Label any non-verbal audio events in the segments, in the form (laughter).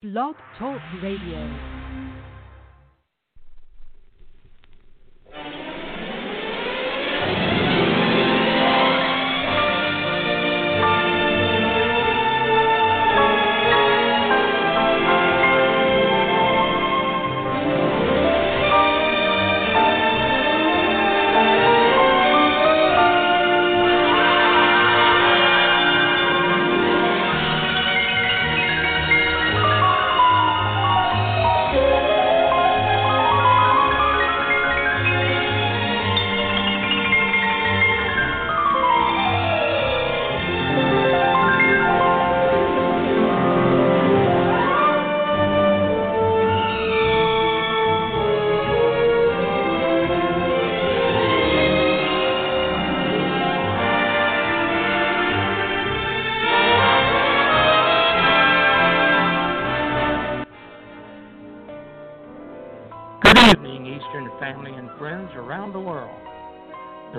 Blog Talk Radio.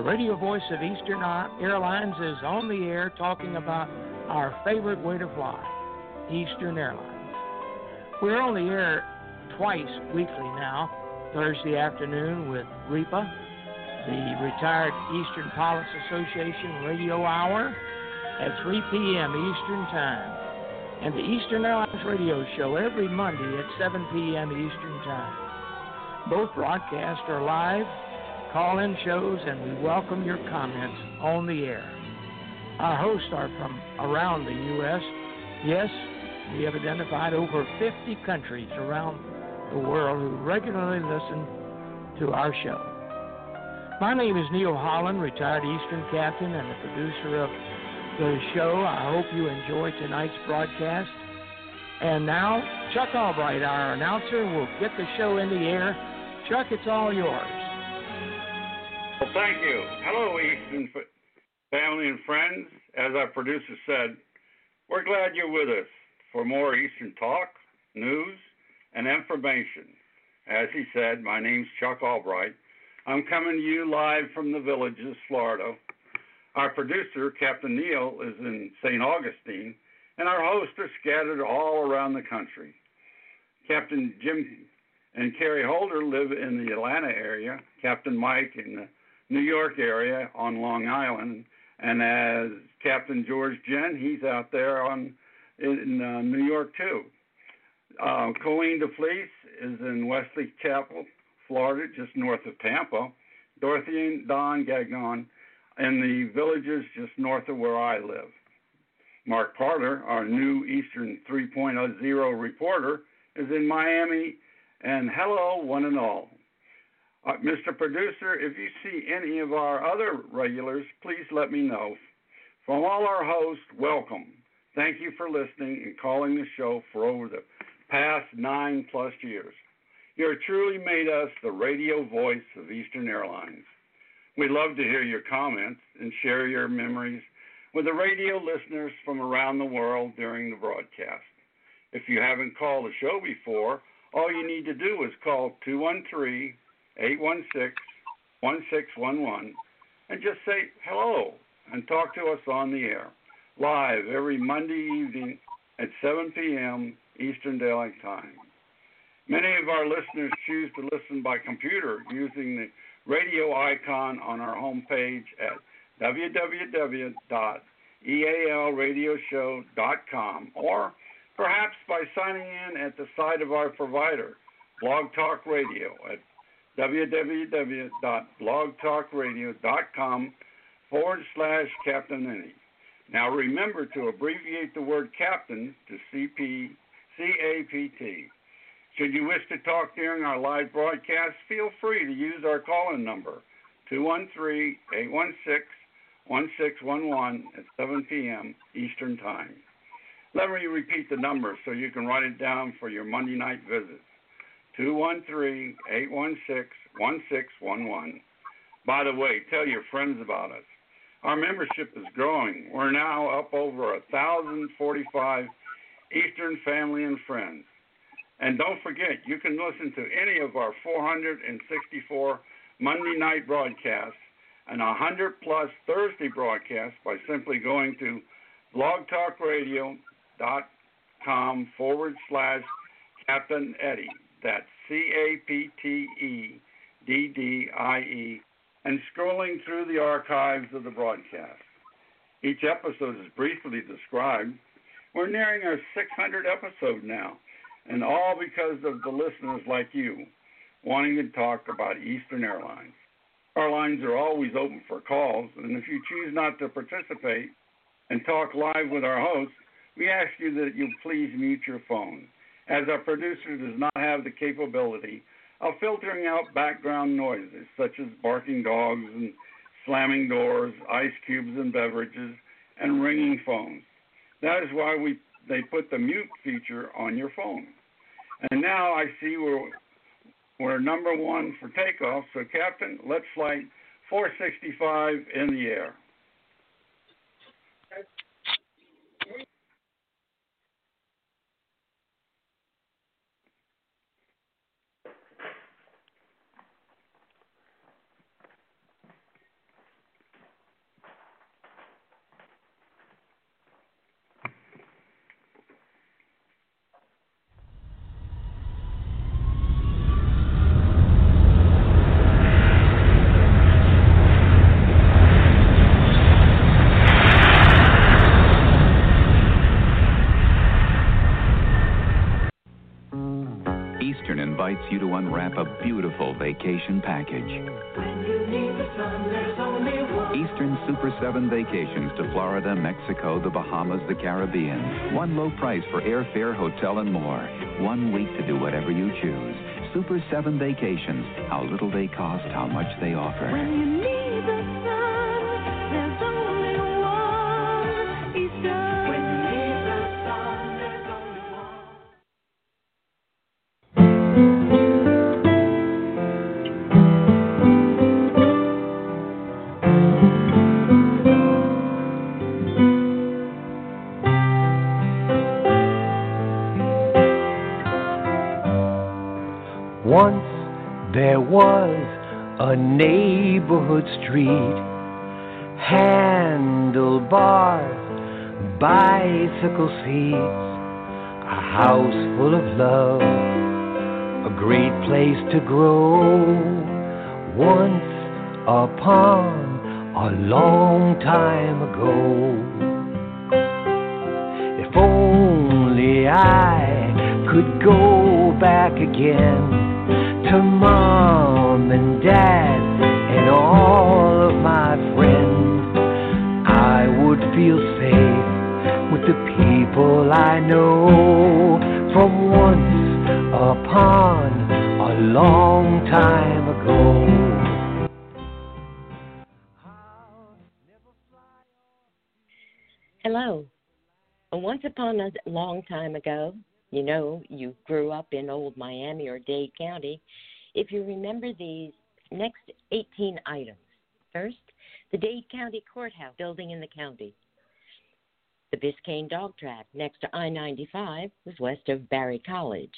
Radio voice of Eastern Airlines is on the air talking about our favorite way to fly, Eastern Airlines. We're on the air twice weekly now, Thursday afternoon with REPA, the Retired Eastern Pilots Association Radio Hour at 3 p.m. Eastern Time, and the Eastern Airlines Radio Show every Monday at 7 p.m. Eastern Time. Both broadcasts are live, call in shows, and we welcome your comments on the air. Our hosts are from around the U.S. Yes, we have identified over 50 countries around the world who regularly listen to our show. My name is Neil Holland, retired Eastern captain and the producer of the show. I hope you enjoy tonight's broadcast. And now, Chuck Albright, our announcer, will get the show in the air. Chuck, it's all yours. Well, thank you. Hello, Eastern family and friends. As our producer said, we're glad you're with us for more Eastern talk, news, and information. As he said, my name's Chuck Albright. I'm coming to you live from the villages, Florida. Our producer, Captain Neil, is in St. Augustine, and our hosts are scattered all around the country. Captain Jim and Carrie Holder live in the Atlanta area, Captain Mike in the New York area on Long Island, and as Captain George Jen, he's out there on in uh, New York too. Uh, Colleen DeFleece is in Wesley Chapel, Florida, just north of Tampa. Dorothy and Don Gagnon in the villages just north of where I live. Mark Carter, our new Eastern 3.0 reporter, is in Miami. And hello, one and all. Uh, Mr. Producer, if you see any of our other regulars, please let me know. From all our hosts, welcome. Thank you for listening and calling the show for over the past nine plus years. You have truly made us the radio voice of Eastern Airlines. We love to hear your comments and share your memories with the radio listeners from around the world during the broadcast. If you haven't called the show before, all you need to do is call 213 816 1611 and just say hello and talk to us on the air live every Monday evening at 7 p.m. Eastern Daylight Time. Many of our listeners choose to listen by computer using the radio icon on our homepage at www.ealradioshow.com or perhaps by signing in at the site of our provider, Blog Talk Radio, at www.blogtalkradio.com forward slash Captain Eddie. Now remember to abbreviate the word captain to CP, C-A-P-T. Should you wish to talk during our live broadcast, feel free to use our call-in number, 213-816-1611 at 7 p.m. Eastern Time. Let me repeat the number so you can write it down for your Monday night visits. 213-816-1611. By the way, tell your friends about us. Our membership is growing. We're now up over 1,045 Eastern family and friends. And don't forget, you can listen to any of our 464 Monday night broadcasts and 100 plus Thursday broadcasts by simply going to blogtalkradio.com forward slash Captain Eddie. That's C A P T E D D I E, and scrolling through the archives of the broadcast. Each episode is briefly described. We're nearing our 600 episode now, and all because of the listeners like you wanting to talk about Eastern Airlines. Our lines are always open for calls, and if you choose not to participate and talk live with our host, we ask you that you please mute your phone, as our producer does not have the capability of filtering out background noises such as barking dogs and slamming doors, ice cubes and beverages, and ringing phones. That is why we they put the mute feature on your phone. And now I see we're we're number one for takeoff. So Captain, let's flight 465 in the air. Vacation package. Eastern Super 7 vacations to Florida, Mexico, the Bahamas, the Caribbean. One low price for airfare, hotel, and more. One week to do whatever you choose. Super 7 vacations. How little they cost, how much they offer. Was a neighborhood street, handlebars, bicycle seats, a house full of love, a great place to grow. Once upon a long time ago. If only I could go back again to mom and dad and all of my friends, I would feel safe with the people I know from once upon a long time ago. Hello. Once upon a long time ago, you know, you grew up in old Miami or Dade County. If you remember these next 18 items. First, the Dade County Courthouse building in the county. The Biscayne Dog Track next to I 95 was west of Barry College.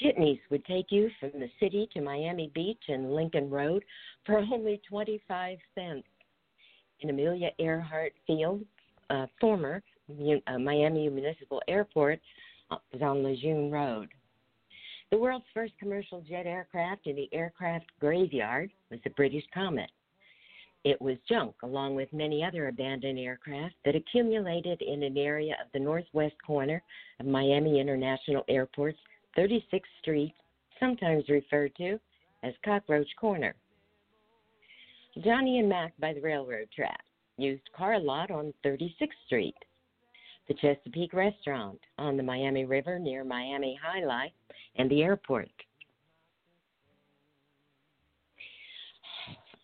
Jitneys would take you from the city to Miami Beach and Lincoln Road for only 25 cents. In Amelia Earhart Field, former uh, Miami Municipal Airport, was on Lejeune Road. The world's first commercial jet aircraft in the aircraft graveyard was the British Comet. It was junk, along with many other abandoned aircraft that accumulated in an area of the northwest corner of Miami International Airport's 36th Street, sometimes referred to as Cockroach Corner. Johnny and Mac by the railroad track, used car lot on 36th Street. The Chesapeake Restaurant on the Miami River near Miami High Life and the airport.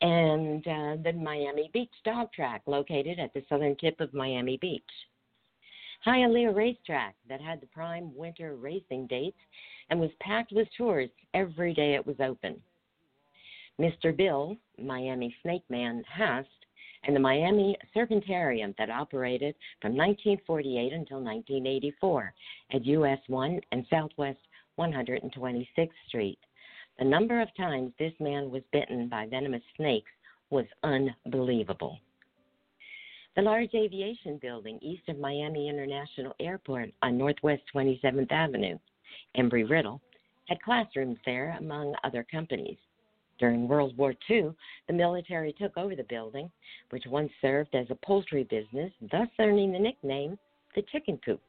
And uh, the Miami Beach Dog Track, located at the southern tip of Miami Beach. Hialeah Racetrack, that had the prime winter racing dates and was packed with tourists every day it was open. Mr. Bill, Miami Snake Man Haast, and the Miami Serpentarium that operated from 1948 until 1984 at US 1 and Southwest 126th Street. The number of times this man was bitten by venomous snakes was unbelievable. The large aviation building east of Miami International Airport on Northwest 27th Avenue, Embry Riddle, had classrooms there among other companies. During World War II, the military took over the building, which once served as a poultry business, thus earning the nickname the Chicken Coop.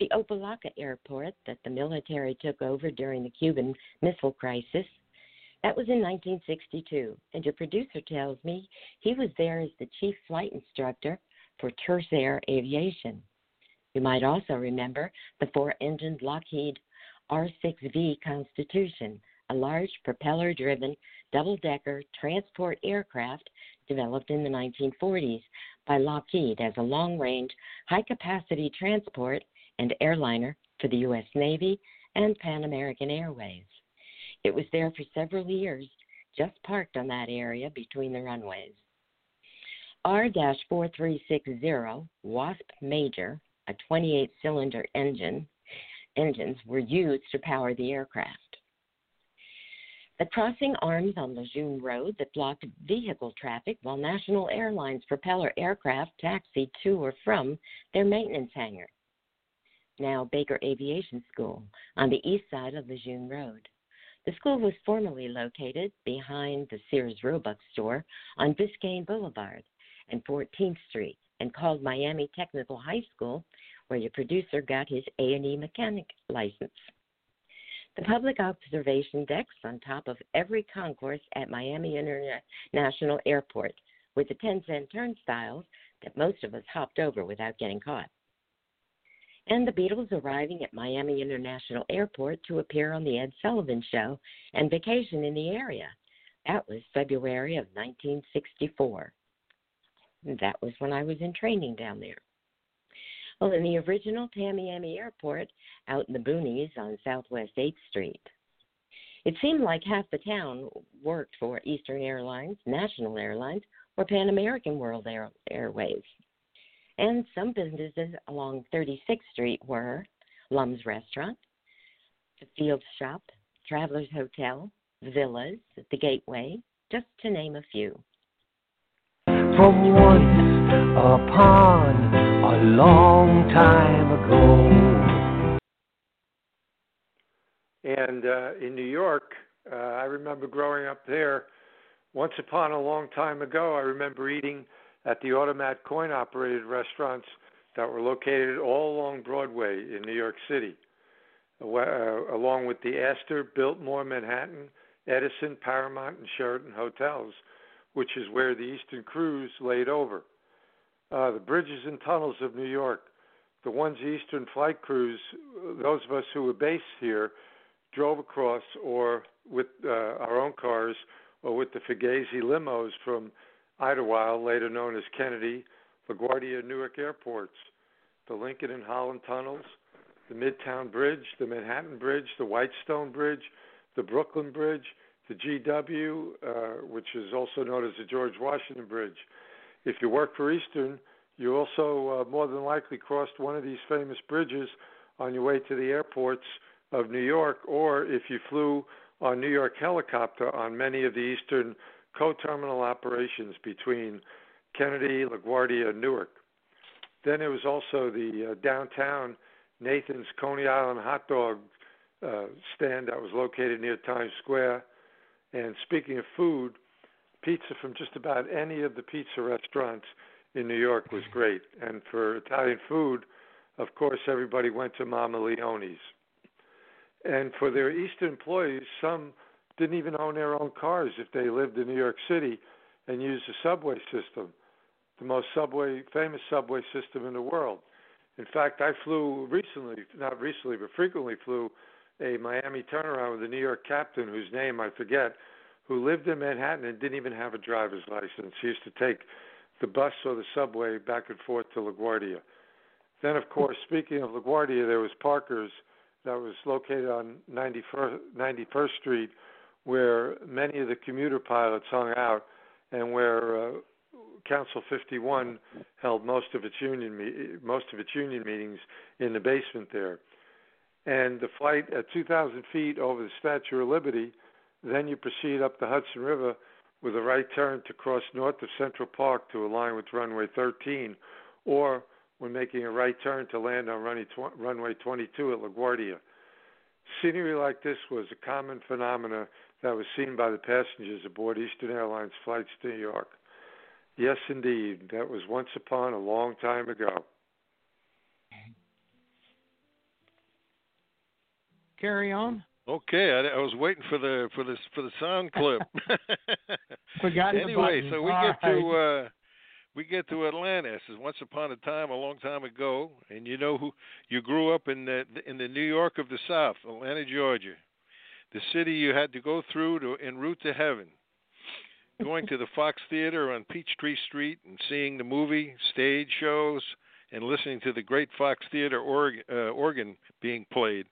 The Opa-locka Airport that the military took over during the Cuban Missile Crisis, that was in 1962, and your producer tells me he was there as the chief flight instructor for Tersair Aviation. You might also remember the four-engined Lockheed R-6V Constitution, a large propeller-driven double-decker transport aircraft developed in the 1940s by Lockheed as a long-range, high-capacity transport and airliner for the U.S. Navy and Pan American Airways. It was there for several years, just parked on that area between the runways. R 4360 WASP Major, a 28 cylinder engine, engines were used to power the aircraft. The crossing arms on Lejeune Road that blocked vehicle traffic while National Airlines propeller aircraft taxied to or from their maintenance hangar. Now Baker Aviation School on the east side of Lejeune Road. The school was formerly located behind the Sears Roebuck store on Biscayne Boulevard and 14th Street and called Miami Technical High School, where your producer got his A&E mechanic license. The public observation decks on top of every concourse at Miami International Airport with the 10 cent turnstiles that most of us hopped over without getting caught. And the Beatles arriving at Miami International Airport to appear on The Ed Sullivan Show and vacation in the area. That was February of 1964. That was when I was in training down there. Well, in the original Tamiami Airport, out in the boonies on Southwest 8th Street. It seemed like half the town worked for Eastern Airlines, National Airlines, or Pan American World Air- Airways. And some businesses along 36th Street were Lum's Restaurant, the Field Shop, Travelers Hotel, Villas, the Gateway, just to name a few. From once upon a long time ago. And uh, in New York, uh, I remember growing up there. Once upon a long time ago, I remember eating at the automat coin operated restaurants that were located all along Broadway in New York City, uh, along with the Astor, Biltmore, Manhattan, Edison, Paramount, and Sheraton hotels, which is where the Eastern Crews laid over. Uh, the bridges and tunnels of New York, the ones the Eastern Flight Crews, those of us who were based here, drove across or with uh, our own cars or with the Fugazy limos from Idlewild, later known as Kennedy, LaGuardia, Newark airports, the Lincoln and Holland tunnels, the Midtown Bridge, the Manhattan Bridge, the Whitestone Bridge, the Brooklyn Bridge, the GW, uh, which is also known as the George Washington Bridge. If you work for Eastern, you also uh, more than likely crossed one of these famous bridges on your way to the airports of New York, or if you flew on New York helicopter on many of the Eastern co-terminal operations between Kennedy, LaGuardia, and Newark. Then there was also the uh, downtown Nathan's Coney Island hot dog uh, stand that was located near Times Square. And speaking of food, pizza from just about any of the pizza restaurants in New York was great. And for Italian food, of course, everybody went to Mama Leone's. And for their Eastern employees, some didn't even own their own cars if they lived in New York City and used the subway system, the most subway famous subway system in the world. In fact, I flew recently, not recently, but frequently flew a Miami turnaround with a New York captain whose name I forget, who lived in Manhattan and didn't even have a driver's license. He used to take the bus or the subway back and forth to LaGuardia. Then, of course, speaking of LaGuardia, there was Parker's that was located on 91st, 91st Street, where many of the commuter pilots hung out, and where uh, Council 51 held most of its union me- most of its union meetings in the basement there. And the flight at 2,000 feet over the Statue of Liberty, then you proceed up the Hudson River with a right turn to cross north of Central Park to align with runway 13, or when making a right turn to land on runway tw- runway 22 at LaGuardia. Scenery like this was a common phenomena that was seen by the passengers aboard Eastern Airlines flights to New York. Yes, indeed, that was once upon a long time ago. Carry on. Okay, I, I was waiting for the for the for the sound clip. (laughs) Forgot the anyway, so we All get to uh we get to Atlanta. It says once upon a time, a long time ago, and you know who you grew up in the in the New York of the South, Atlanta, Georgia, the city you had to go through to en route to heaven. Going to the Fox Theater on Peachtree Street and seeing the movie, stage shows, and listening to the great Fox Theater org, uh, organ being played,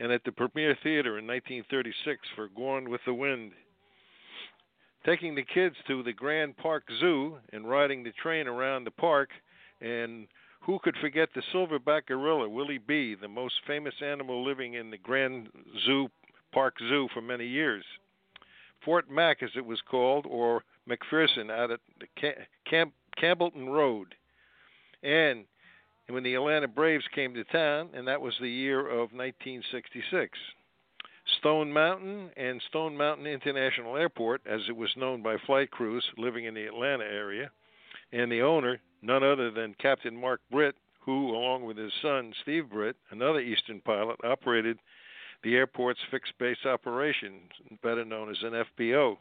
and at the Premier Theater in 1936 for Gone with the Wind taking the kids to the Grant Park Zoo and riding the train around the park. And who could forget the silverback gorilla, Willie B., the most famous animal living in the Grant Zoo Park Zoo for many years. Fort Mac, as it was called, or McPherson, out at the Camp- Campbellton Road. And when the Atlanta Braves came to town, and that was the year of 1966. Stone Mountain and Stone Mountain International Airport, as it was known by flight crews living in the Atlanta area, and the owner, none other than Captain Mark Britt, who, along with his son Steve Britt, another Eastern pilot, operated the airport's fixed base operation, better known as an FBO.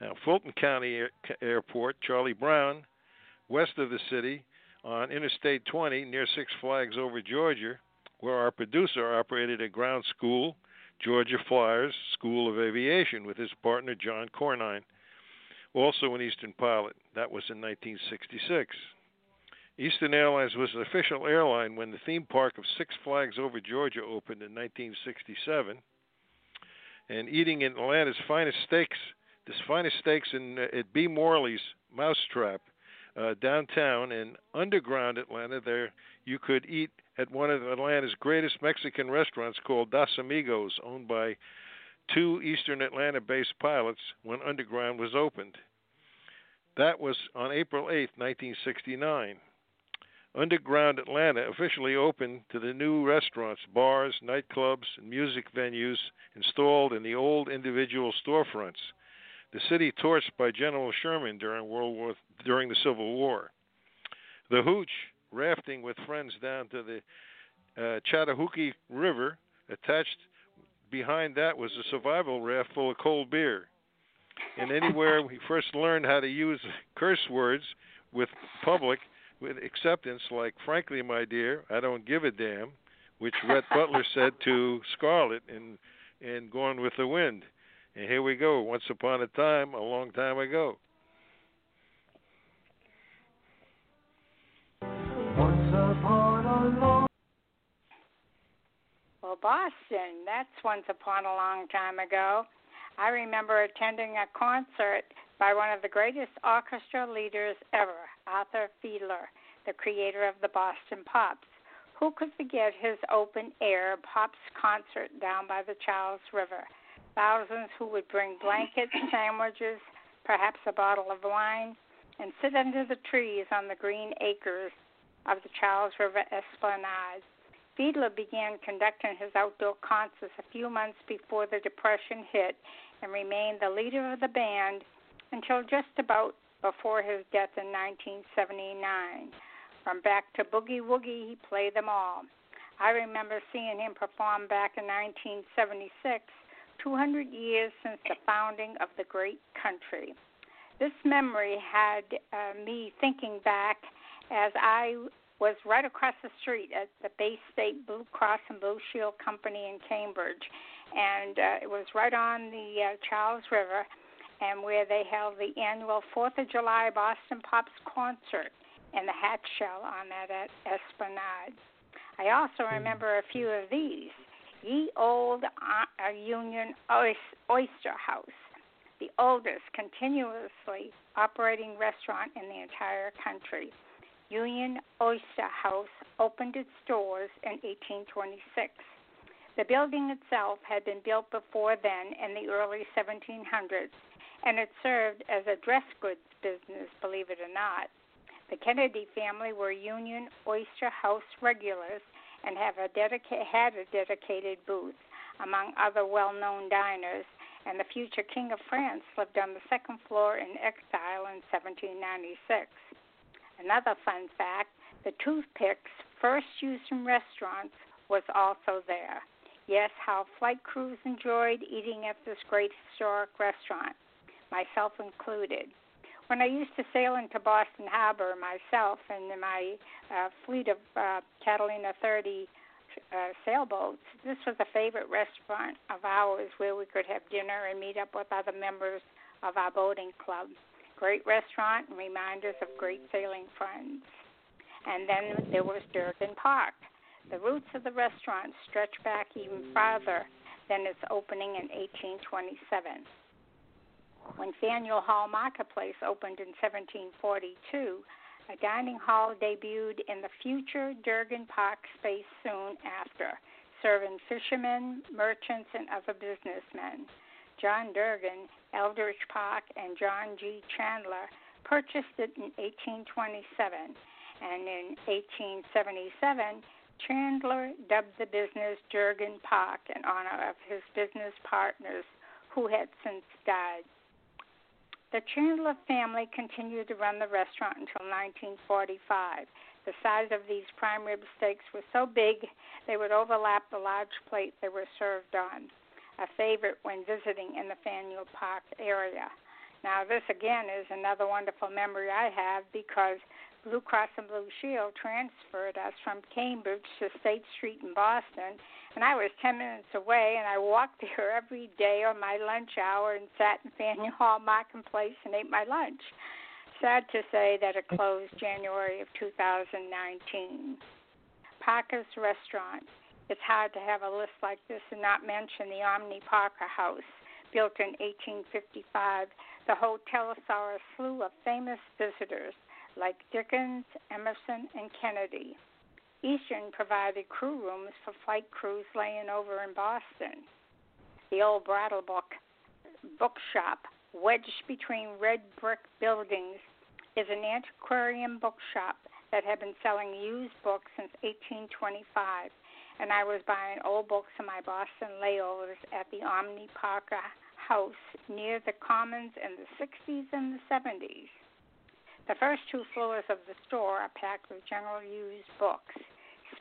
Now, Fulton County Air- Airport, Charlie Brown, west of the city, on Interstate 20 near Six Flags over Georgia, where our producer operated a ground school Georgia Flyers School of Aviation with his partner John Cornine, also an Eastern pilot. That was in 1966. Eastern Airlines was the official airline when the theme park of Six Flags over Georgia opened in 1967. And eating in Atlanta's finest steaks, the finest steaks in at B. Morley's Mousetrap uh, downtown in underground Atlanta. There you could eat at one of Atlanta's greatest Mexican restaurants called Dos Amigos, owned by two Eastern Atlanta based pilots when Underground was opened. That was on April 8, 1969. Underground Atlanta officially opened to the new restaurants, bars, nightclubs, and music venues installed in the old individual storefronts. The city torched by General Sherman during World War during the Civil War. The Hooch, rafting with friends down to the uh, Chattahoochee River. Attached behind that was a survival raft full of cold beer. And anywhere we first learned how to use curse words with public with acceptance, like "Frankly, my dear, I don't give a damn," which Rhett Butler said to Scarlett in in Gone with the Wind. And here we go. Once upon a time, a long time ago. Once upon a long Well, Boston, that's once upon a long time ago. I remember attending a concert by one of the greatest orchestra leaders ever, Arthur Fiedler, the creator of the Boston Pops. Who could forget his open air Pops concert down by the Charles River? Thousands who would bring blankets, (coughs) sandwiches, perhaps a bottle of wine, and sit under the trees on the green acres of the Charles River Esplanade. Fiedler began conducting his outdoor concerts a few months before the Depression hit and remained the leader of the band until just about before his death in 1979. From Bach to Boogie Woogie, he played them all. I remember seeing him perform back in 1976, 200 years since the founding of the great country. This memory had uh, me thinking back as I was right across the street at the Bay State Blue Cross and Blue Shield Company in Cambridge, and uh, it was right on the uh, Charles River, and where they held the annual Fourth of July Boston Pops concert in the Hatch Shell on that at Esplanade. I also remember a few of these. Ye Old uh, Union Oyster House, the oldest continuously operating restaurant in the entire country. Union Oyster House opened its doors in 1826. The building itself had been built before then in the early 1700s and it served as a dress goods business, believe it or not. The Kennedy family were Union Oyster House regulars and have a dedica- had a dedicated booth, among other well known diners, and the future King of France lived on the second floor in exile in 1796. Another fun fact the toothpicks first used in restaurants was also there. Yes, how flight crews enjoyed eating at this great historic restaurant, myself included. When I used to sail into Boston Harbor myself and my uh, fleet of uh, Catalina 30 uh, sailboats, this was a favorite restaurant of ours where we could have dinner and meet up with other members of our boating club. Great restaurant and reminders of great sailing friends. And then there was Durgin Park. The roots of the restaurant stretch back even farther than its opening in 1827. When Faneuil Hall Marketplace opened in 1742, a dining hall debuted in the future Durgin Park space soon after, serving fishermen, merchants, and other businessmen. John Durgin, Eldridge Park, and John G. Chandler purchased it in 1827, and in 1877, Chandler dubbed the business Durgin Park in honor of his business partners who had since died. The Chandler family continued to run the restaurant until 1945. The size of these prime rib steaks was so big they would overlap the large plate they were served on, a favorite when visiting in the Faneuil Park area. Now, this again is another wonderful memory I have because Blue Cross and Blue Shield transferred us from Cambridge to State Street in Boston, and I was 10 minutes away, and I walked (laughs) there every day on my lunch hour and sat in Faneuil Hall Marketplace and ate my lunch. Sad to say that it closed January of 2019. Parker's Restaurant. It's hard to have a list like this and not mention the Omni Parker House, built in 1855. The hotel saw a slew of famous visitors like Dickens, Emerson, and Kennedy. Eastern provided crew rooms for flight crews laying over in Boston. The old Brattle Book bookshop, wedged between red brick buildings, is an antiquarian bookshop that had been selling used books since 1825, and I was buying old books in my Boston layovers at the Omni Parker House near the Commons in the 60s and the 70s. The first two floors of the store are packed with general use books.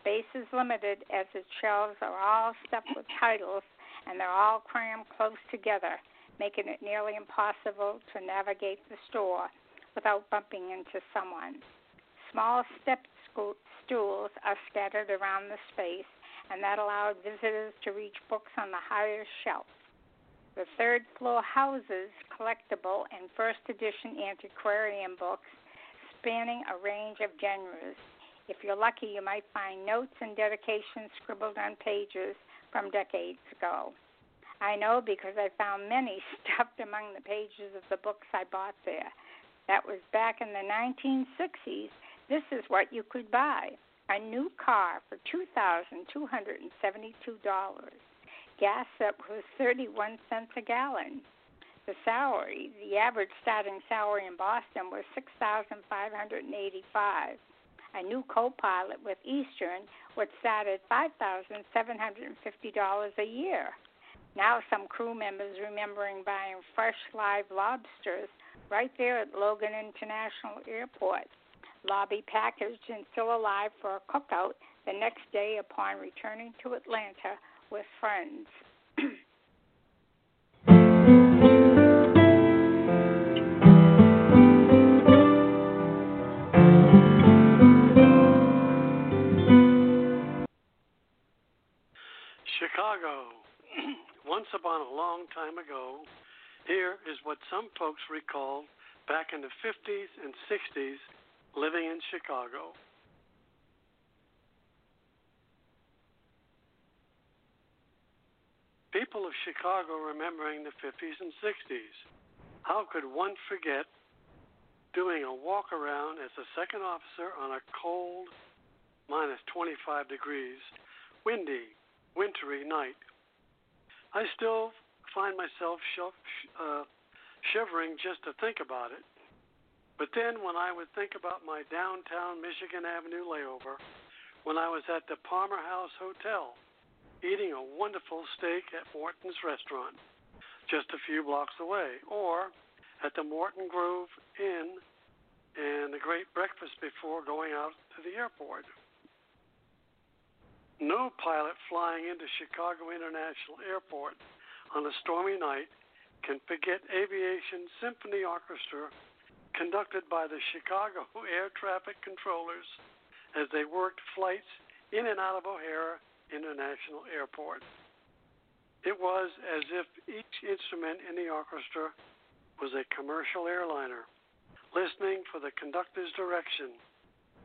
Space is limited as its shelves are all stuffed with titles and they're all crammed close together, making it nearly impossible to navigate the store without bumping into someone. Small step stools are scattered around the space, and that allowed visitors to reach books on the higher shelf. The third floor houses collectible and first edition antiquarian books spanning a range of genres. If you're lucky, you might find notes and dedications scribbled on pages from decades ago. I know because I found many (laughs) stuffed among the pages of the books I bought there. That was back in the 1960s. This is what you could buy a new car for $2,272. Gas up was 31 cents a gallon. The salary, the average starting salary in Boston was 6585 A new co pilot with Eastern would start at $5,750 a year. Now, some crew members remembering buying fresh live lobsters right there at Logan International Airport. Lobby packaged and still alive for a cookout the next day upon returning to Atlanta with friends. (clears throat) Chicago. (clears throat) Once upon a long time ago, here is what some folks recall back in the 50s and 60s living in Chicago. People of Chicago remembering the 50s and 60s. How could one forget doing a walk around as a second officer on a cold, minus 25 degrees, windy, wintry night? I still find myself uh, shivering just to think about it. But then when I would think about my downtown Michigan Avenue layover, when I was at the Palmer House Hotel eating a wonderful steak at Morton's restaurant just a few blocks away, or at the Morton Grove Inn and a great breakfast before going out to the airport. No pilot flying into Chicago International Airport on a stormy night can forget Aviation Symphony Orchestra conducted by the Chicago Air Traffic Controllers as they worked flights in and out of O'Hare International Airport. It was as if each instrument in the orchestra was a commercial airliner, listening for the conductor's direction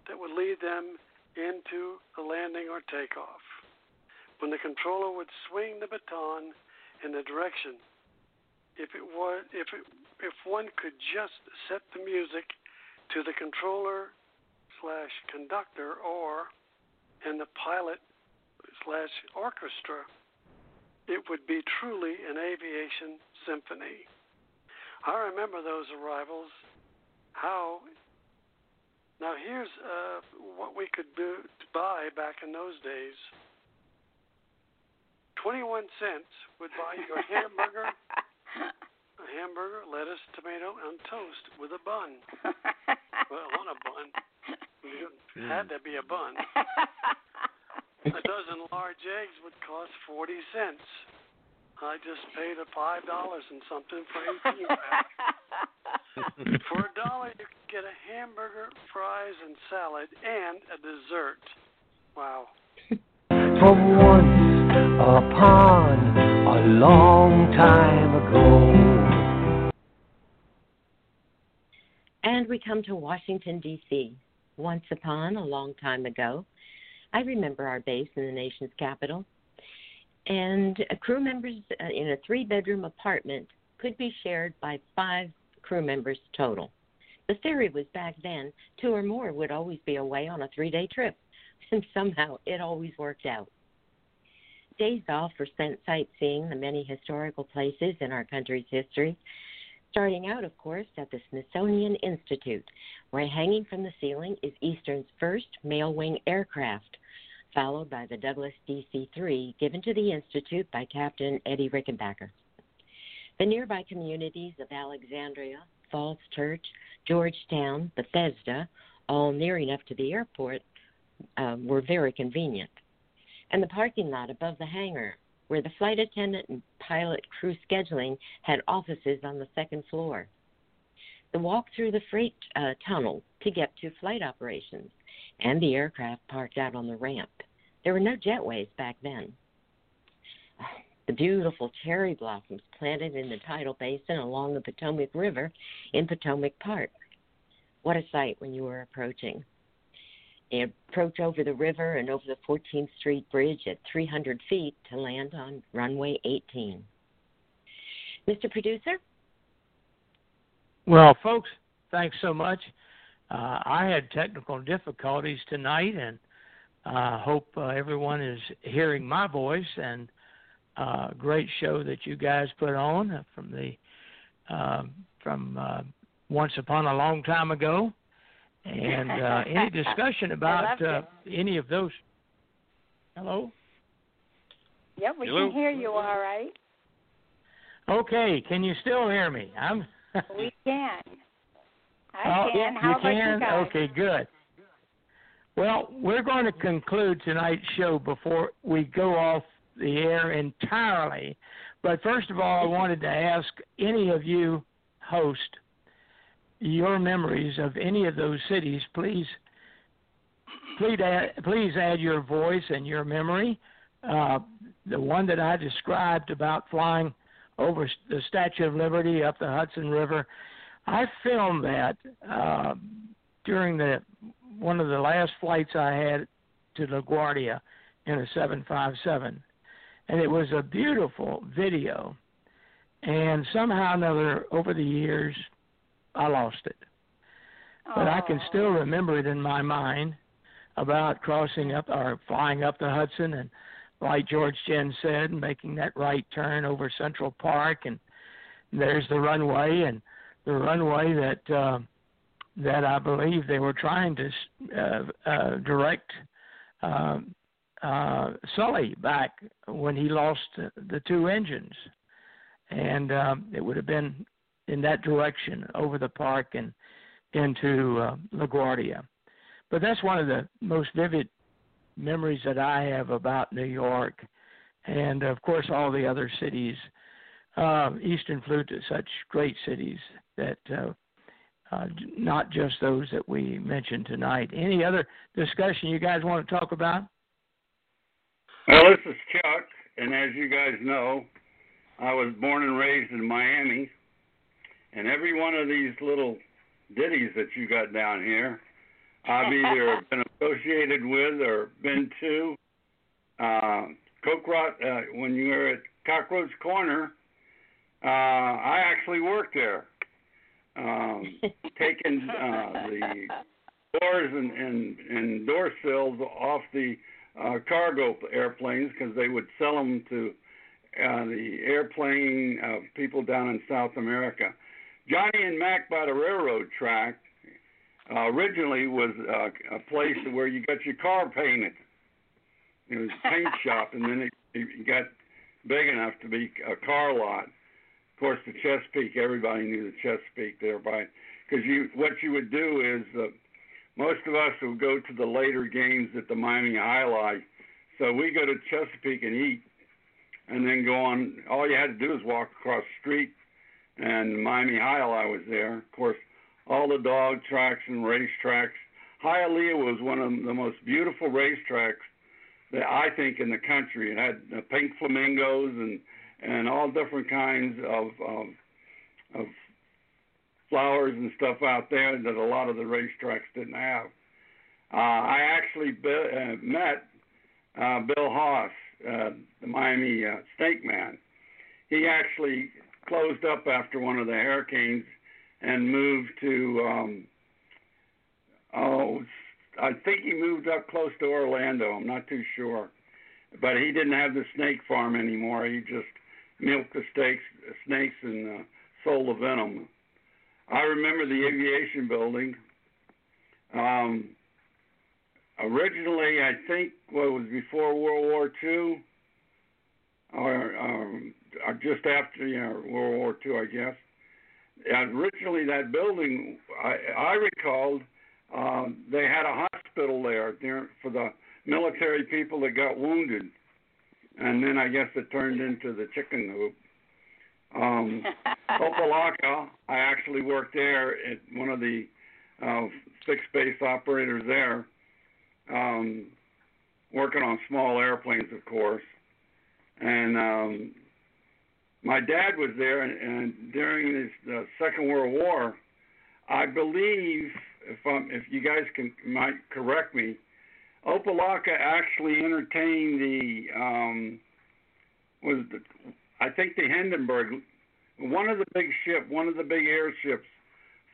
that would lead them into the landing or takeoff. When the controller would swing the baton in the direction, if it was, if it, if one could just set the music to the controller slash conductor or and the pilot slash orchestra, it would be truly an aviation symphony. I remember those arrivals. How now here's uh, what we could do to buy back in those days. Twenty-one cents would buy you a hamburger, a hamburger, lettuce, tomato, and toast with a bun. well, on a bun. It (laughs) had to be a bun. (laughs) a dozen large eggs would cost forty cents. I just paid a five dollars and something for eighteen (laughs) packs. For a dollar, you could get a hamburger, fries, and salad, and a dessert. Wow. From once upon a long time ago. And we come to Washington, D.C. Once upon a long time ago, I remember our base in the nation's capital. And crew members uh, in a three bedroom apartment could be shared by five crew members total. The theory was back then two or more would always be away on a three day trip, and somehow it always worked out. Days off were spent sightseeing the many historical places in our country's history, starting out, of course, at the Smithsonian Institute, where hanging from the ceiling is Eastern's first Mailwing aircraft, followed by the Douglas DC 3 given to the Institute by Captain Eddie Rickenbacker. The nearby communities of Alexandria, Falls Church, Georgetown, Bethesda, all near enough to the airport, uh, were very convenient. And the parking lot above the hangar, where the flight attendant and pilot crew scheduling had offices on the second floor. The walk through the freight uh, tunnel to get to flight operations, and the aircraft parked out on the ramp. There were no jetways back then. (sighs) The beautiful cherry blossoms planted in the tidal basin along the Potomac River in Potomac Park. What a sight when you were approaching. They approach over the river and over the 14th Street Bridge at 300 feet to land on runway 18. Mr. Producer? Well, folks, thanks so much. Uh, I had technical difficulties tonight, and I uh, hope uh, everyone is hearing my voice. And uh, great show that you guys put on from the um, from uh, once upon a long time ago. And uh, (laughs) any discussion about uh, any of those? Hello. Yep, we Hello? can hear you all right. Okay, can you still hear me? I'm. We can. I Oh, can. you How about can? you guys? Okay, good. Well, we're going to conclude tonight's show before we go off the air entirely. But first of all, I wanted to ask any of you host your memories of any of those cities. Please, please add, please add your voice and your memory. Uh, the one that I described about flying over the Statue of Liberty up the Hudson River, I filmed that uh, during the one of the last flights I had to LaGuardia in a 757, and it was a beautiful video. And somehow or another, over the years, I lost it. But I can still remember it in my mind about crossing up or flying up the Hudson and like George Jen said, making that right turn over Central Park and there's the runway and the runway that uh, that I believe they were trying to uh, uh, direct uh, uh, Sully back when he lost the two engines, and um, it would have been in that direction over the park and into uh, LaGuardia. But that's one of the most vivid memories that I have about New York, and of course all the other cities. Uh, Eastern flew to such great cities that uh, uh, not just those that we mentioned tonight. Any other discussion you guys want to talk about? Well, this is Chuck, and as you guys know, I was born and raised in Miami, and every one of these little ditties that you got down here, I've (laughs) either been associated with or been to. Uh, Cockroach, uh, when you were at Cockroach Corner, uh, I actually worked there, um, (laughs) taking uh, the doors and, and, and door sills off the uh, cargo airplanes because they would sell them to uh, the airplane uh, people down in South America. Johnny and Mac by the railroad track uh, originally was uh, a place where you got your car painted. It was a paint (laughs) shop, and then it, it got big enough to be a car lot. Course, the Chesapeake, everybody knew the Chesapeake there by because you what you would do is uh, most of us would go to the later games at the Miami Jai-Alai. So we go to Chesapeake and eat, and then go on. All you had to do was walk across the street, and Miami Hialeah was there. Of course, all the dog tracks and race tracks. Hialeah was one of the most beautiful racetracks that I think in the country. It had pink flamingos and and all different kinds of um, of flowers and stuff out there that a lot of the racetracks didn't have. Uh, I actually be, uh, met uh, Bill Haast, uh, the Miami uh, Snake Man. He actually closed up after one of the hurricanes and moved to, um, oh, I think he moved up close to Orlando. I'm not too sure. But he didn't have the snake farm anymore. He just milked the snakes, snakes and uh, sold the venom. I remember the aviation building. Um, originally, I think what was before World War II, or, um, or just after you know, World War II, I guess. And originally, that building, I, I recalled, um, they had a hospital there, there for the military people that got wounded, and then I guess it turned into the chicken hoop. Um, (laughs) Opa-locka, I actually worked there at one of the uh, fixed base operators there, um, working on small airplanes, of course. And um, my dad was there, and, and during this uh, Second World War, I believe, if I'm, if you guys can might correct me, Opa-locka actually entertained the um, was the I think the Hindenburg, one of the big ship, one of the big airships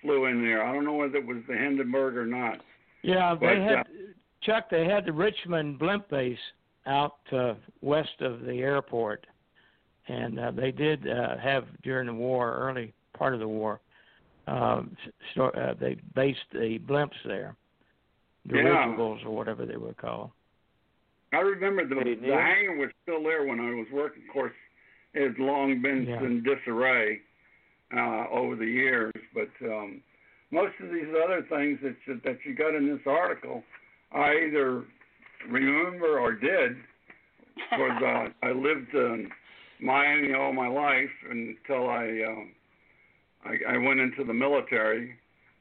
flew in there. I don't know whether it was the Hindenburg or not. Yeah, they But, had uh, Chuck. They had the Richmond blimp base out uh, west of the airport, and uh, they did uh, have during the war, early part of the war, um, so, uh, they based the blimps there, the Yeah. Or whatever they were called. I remember the the hangar was still there when I was working. Of course, it had long been Yeah. in disarray uh, over the years. But um, most of these other things that you, that you got in this article, I either remember or did. Because uh, I lived in Miami all my life until I um, I, I went into the military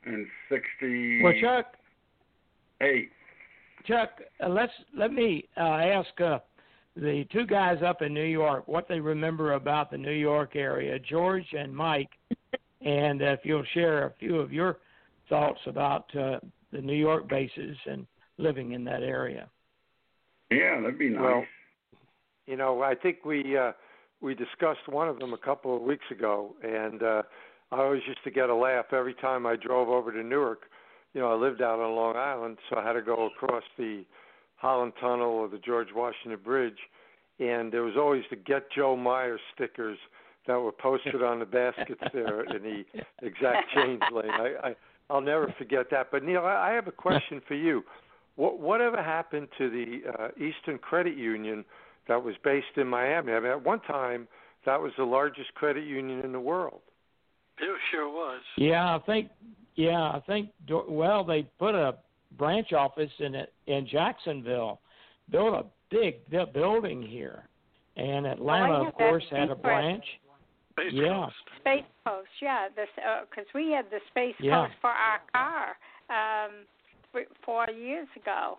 in '68. Well, Chuck, Chuck, uh, let's let me uh, ask uh, the two guys up in New York what they remember about the New York area, George and Mike, (laughs) and if you'll share a few of your thoughts about uh, the New York bases and living in that area. Yeah, that'd be nice. Well, You know, I think we uh, we discussed one of them a couple of weeks ago, and uh, I always used to get a laugh every time I drove over to Newark. You know, I lived out on Long Island, so I had to go across the Holland Tunnel or the George Washington Bridge, and there was always the "Get Joe Meyer" stickers that were posted on the baskets there in the exact (laughs) change lane. I, I I'll never forget that. But Neil, I, I have a question for you. What whatever happened to the uh, Eastern Credit Union that was based in Miami? I mean, at one time that was the largest credit union in the world. It sure was. Yeah, I think. Yeah, I think. Well, they put a branch office in it in Jacksonville, built a big bu- building here, and Atlanta, Oh, of course, had a branch. Space Yeah. Coast. Space Coast, yeah, this because we had the Space Yeah. Coast for our car um, th- four years ago.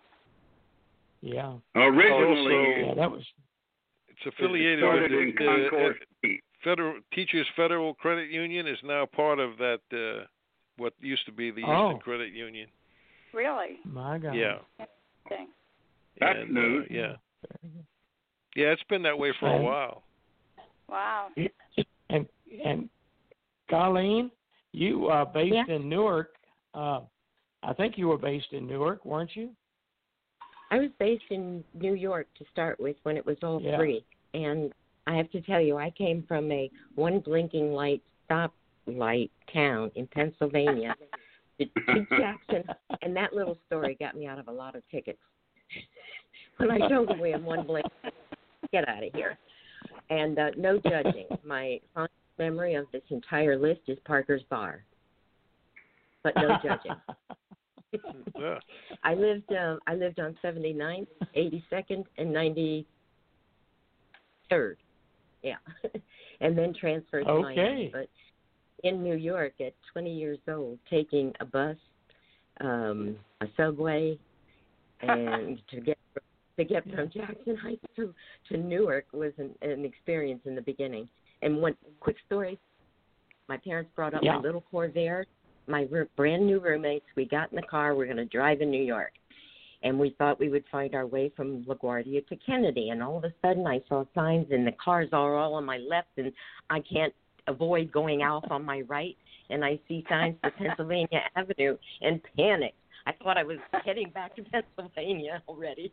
Yeah. Originally, Yeah, that was. It's affiliated with the, in Concord. uh, Federal Teachers Federal Credit Union is now part of that uh what used to be the Oh. Eastern Credit Union. Really? My God. Yeah. Thing. That's And, uh, yeah. Yeah, it's been that way for a while. Wow. And and Colleen, you uh based in Newark. Uh, I think you were based in Newark, weren't you? I was based in New York to start with when it was all Yeah. free. And I have to tell you, I came from a one blinking light stop light town in Pennsylvania to, to (laughs) Jackson. And that little story got me out of a lot of tickets. (laughs) when I drove away in one blink, get out of here. And uh, no judging. My fondest memory of this entire list is Parker's Bar. But no judging. Yeah. (laughs) I lived um I lived on 79th, 82nd, and 93rd. Yeah, (laughs) and then transferred to Miami. But in New York, at 20 years old, taking a bus, um, a subway, and (laughs) to get to get from Jackson Heights to to Newark was an, an experience in the beginning. And one quick story: my parents brought up Yeah. my little Corvair. My r- brand new roommates. We got in the car. We're going to drive in New York, and we thought we would find our way from LaGuardia to Kennedy. And all of a sudden, I saw signs, and the cars are all on my left, and I can't avoid going off on my right. And I see signs for Pennsylvania Avenue, and panic. I thought I was heading back to (laughs) Pennsylvania already.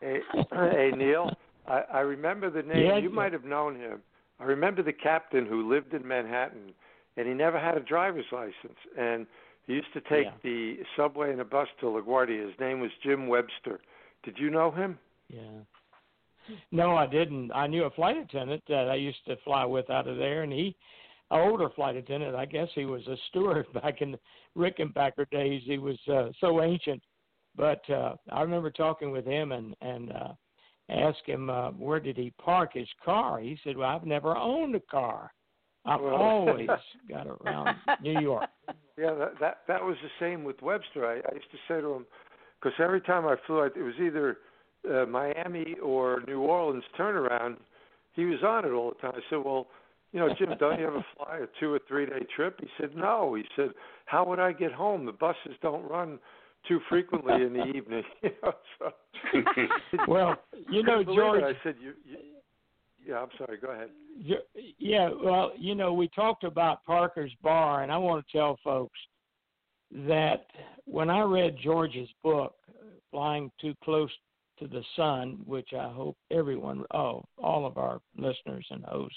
Hey, hey Neil, I, I remember the name. Yeah, you yeah. might have known him. I remember the captain who lived in Manhattan, and he never had a driver's license. And he used to take Yeah. the subway and a bus to LaGuardia. His name was Jim Webster. Did you know him? Yeah. No, I didn't. I knew a flight attendant that I used to fly with out of there, and he, an older flight attendant, I guess he was a steward (laughs) back in the Rickenbacker days. He was uh, so ancient, but uh, I remember talking with him and and uh, asked him uh, where did he park his car. He said, "Well, I've never owned a car. I've always (laughs) got around New York." Yeah, that that, that was the same with Webster. I, I used to say to him, because every time I flew, it was either uh, Miami or New Orleans turnaround. He was on it all the time. I said, well, you know, Jim, don't you ever fly a two or three day trip? He said, no. He said, how would I get home? The buses don't run too frequently in the evening. (laughs) you know, so. (laughs) Well, you know, it. George. I said, you, you. Yeah, I'm sorry. Go ahead. Yeah, well, you know, we talked about Parker's Bar, and I want to tell folks that when I read George's book, Flying Too Close to the Sun, which I hope everyone, oh, all of our listeners and hosts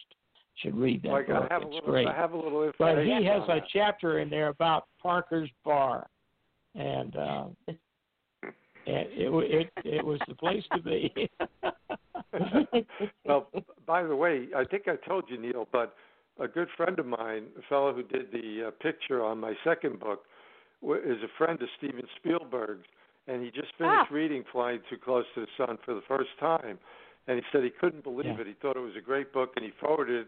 should read that Like, I book. have a It's little, great. I have a little But he has a that. chapter in there about Parker's Bar, and uh, (laughs) and it, it it was the place to be. (laughs) well, by the way, I think I told you, Neil, but a good friend of mine, a fellow who did the uh, picture on my second book, w- is a friend of Steven Spielberg's, and he just finished Ah. reading Flying Too Close to the Sun for the first time, and he said he couldn't believe Yeah. it. He thought it was a great book, and he forwarded it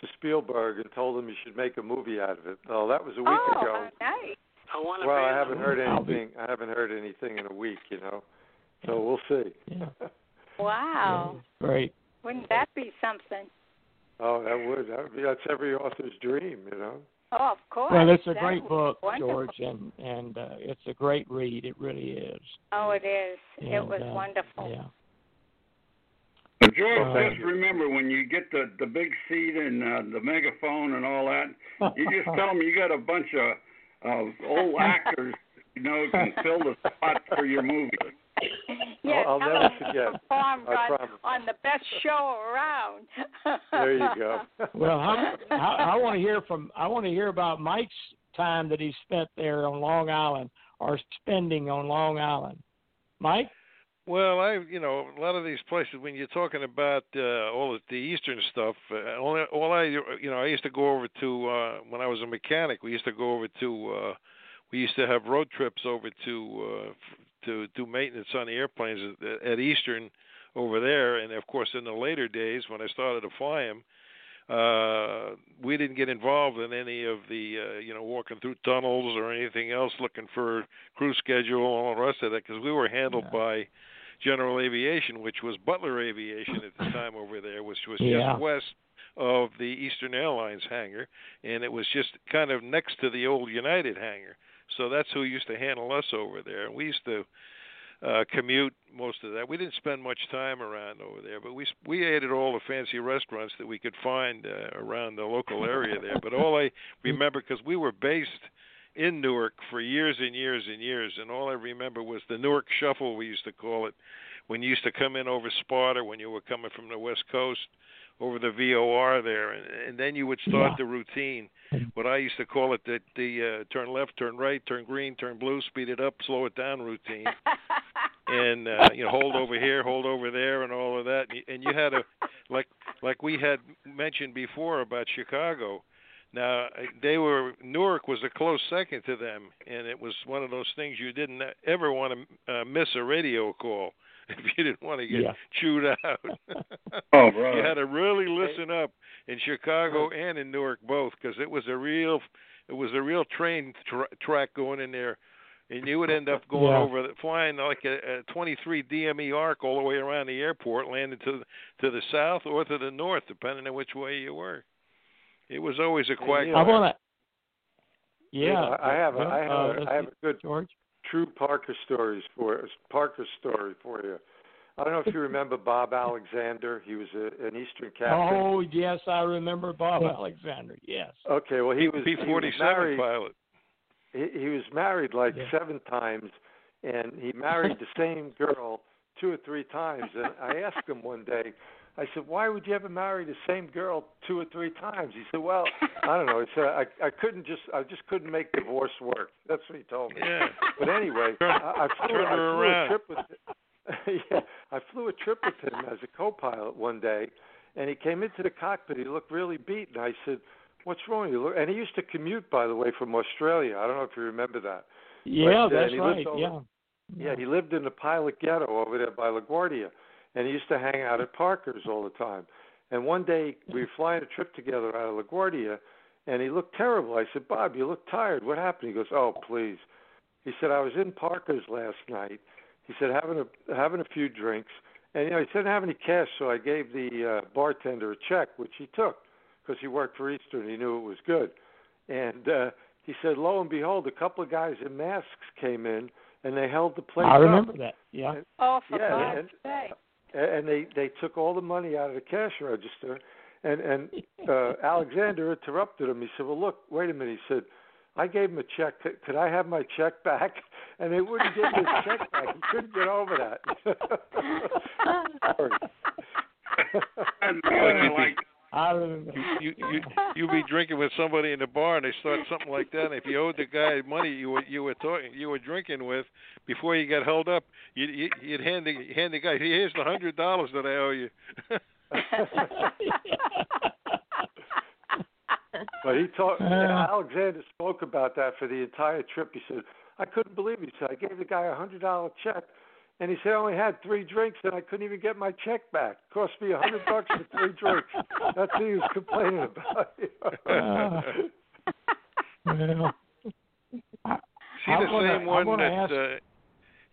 to Spielberg and told him he should make a movie out of it. Oh, that was a week oh, ago. nice. I want to Well, I haven't heard I'll be- anything. I haven't heard anything in a week, you know. So we'll see. Yeah. (laughs) Wow. Great. Wouldn't that be something? Oh, that would that would be that's every author's dream, you know. Oh, of course. Well, it's a That great book. George, and and uh, it's a great read. It really is. Oh, it is. it was uh, wonderful. Yeah. But George, Uh, just remember when you get the the big seat and uh, the megaphone and all that, you just (laughs) tell them you got a bunch of of old (laughs) actors, you know, can fill the spot for your movie. Yes, I'll tell never him forget. performed I on, promise. on the best show around. There you go. (laughs) Well, I, I, I want to hear from. I want to hear about Mike's time that he spent there on Long Island or spending on Long Island. Mike. Well, I, you know, a lot of these places when you're talking about uh, all of the eastern stuff, uh, all, all I, you know, I used to go over to uh, when I was a mechanic. We used to go over to, uh, we used to have road trips over to uh, f- to do maintenance on the airplanes at, at Eastern over there, and of course in the later days when I started to fly them. Uh, we didn't get involved in any of the, uh, you know, walking through tunnels or anything else, looking for crew schedule and all the rest of that, because we were handled by General Aviation, which was Butler Aviation at the (laughs) time over there, which was Yeah. just west of the Eastern Airlines hangar, and it was just kind of next to the old United hangar. So that's who used to handle us over there. And we used to uh commute most of that. We didn't spend much time around over there, but we we ate at all the fancy restaurants that we could find uh, around the local area there. But all I remember because we were based in Newark for years and years and years, and all I remember was the Newark Shuffle we used to call it, when you used to come in over Sparta when you were coming from the West Coast over the VOR there, and, and then you would start Yeah. the routine. What I used to call it the the uh, turn left, turn right, turn green, turn blue, speed it up, slow it down routine (laughs) and uh, you know hold over here, hold over there, and all of that. And you, and you had a like like we had mentioned before about Chicago. Now uh, they were Newark was a close second to them, and it was one of those things you didn't ever want to uh, miss a radio call (laughs) if you didn't want to get Yeah. chewed out. (laughs) Oh, brother. (laughs) You had to really listen up in Chicago and in Newark both, because it was a real, it was a real train tra- track going in there, and you would end up going Yeah. over, the, flying like a, a 23 DME arc all the way around the airport, landing to the, to the south or to the north, depending on which way you were. It was always a quagmire. I want to. Yeah, I have a, I have, uh, a, I have a good George. True Parker stories for Parker story for you. I don't know if you remember (laughs) Bob Alexander. He was a, an Eastern captain. Oh yes, I remember Bob Alexander. Yes. Okay, well he was he was P-47 married. pilot. He, he was married like Yeah. seven times, and he married the (laughs) same girl two or three times. And I asked him one day, I said, "Why would you ever marry the same girl two or three times?" He said, "Well, I don't know." He said, "I I couldn't just I just couldn't make divorce work." That's what he told me. Yeah. But anyway, Turn- I, I flew, I flew a trip with him. (laughs) yeah, I flew a trip with him as a co-pilot one day, and he came into the cockpit. He looked really beat, and I said, "What's wrong?" You look, and he used to commute, by the way, from Australia. I don't know if you remember that. Yeah, But, uh, that's he right. over- Yeah. Yeah, he lived in the pilot ghetto over there by LaGuardia, and he used to hang out at Parker's all the time. And one day we were flying a trip together out of LaGuardia, and he looked terrible. I said, "Bob, you look tired. What happened?" He goes, "Oh, please." He said, "I was in Parker's last night." He said, "having a having a few drinks." And you know, he didn't have any cash, so I gave the uh, bartender a check, which he took because he worked for Eastern. He knew it was good. And uh, he said, lo and behold, a couple of guys in masks came in and they held the place I up. remember that. Yeah. And, oh, for yeah, God's sake. And they they took all the money out of the cash register. And and uh, (laughs) Alexander interrupted him. He said, "Well, look, wait a minute." He said, "I gave him a check. Could, could I have my check back?" (laughs) And they wouldn't give him his check back. He couldn't get over that. (laughs) Sorry. That's. I like I remember. You you you you be drinking with somebody in the bar and they start something like that. And if you owed the guy money you were you were talking you were drinking with before you got held up, you you you'd hand the hand the guy here's the hundred dollars that I owe you. (laughs) But he talked. Yeah. Alexander spoke about that for the entire trip. He said, "I couldn't believe it." He said, "I gave the guy a hundred dollar check, and he said I only had three drinks, and I couldn't even get my check back. It cost me a hundred bucks for three drinks." That's what he was complaining about. Uh, (laughs) well, I, See the wanna- same one that ask- uh,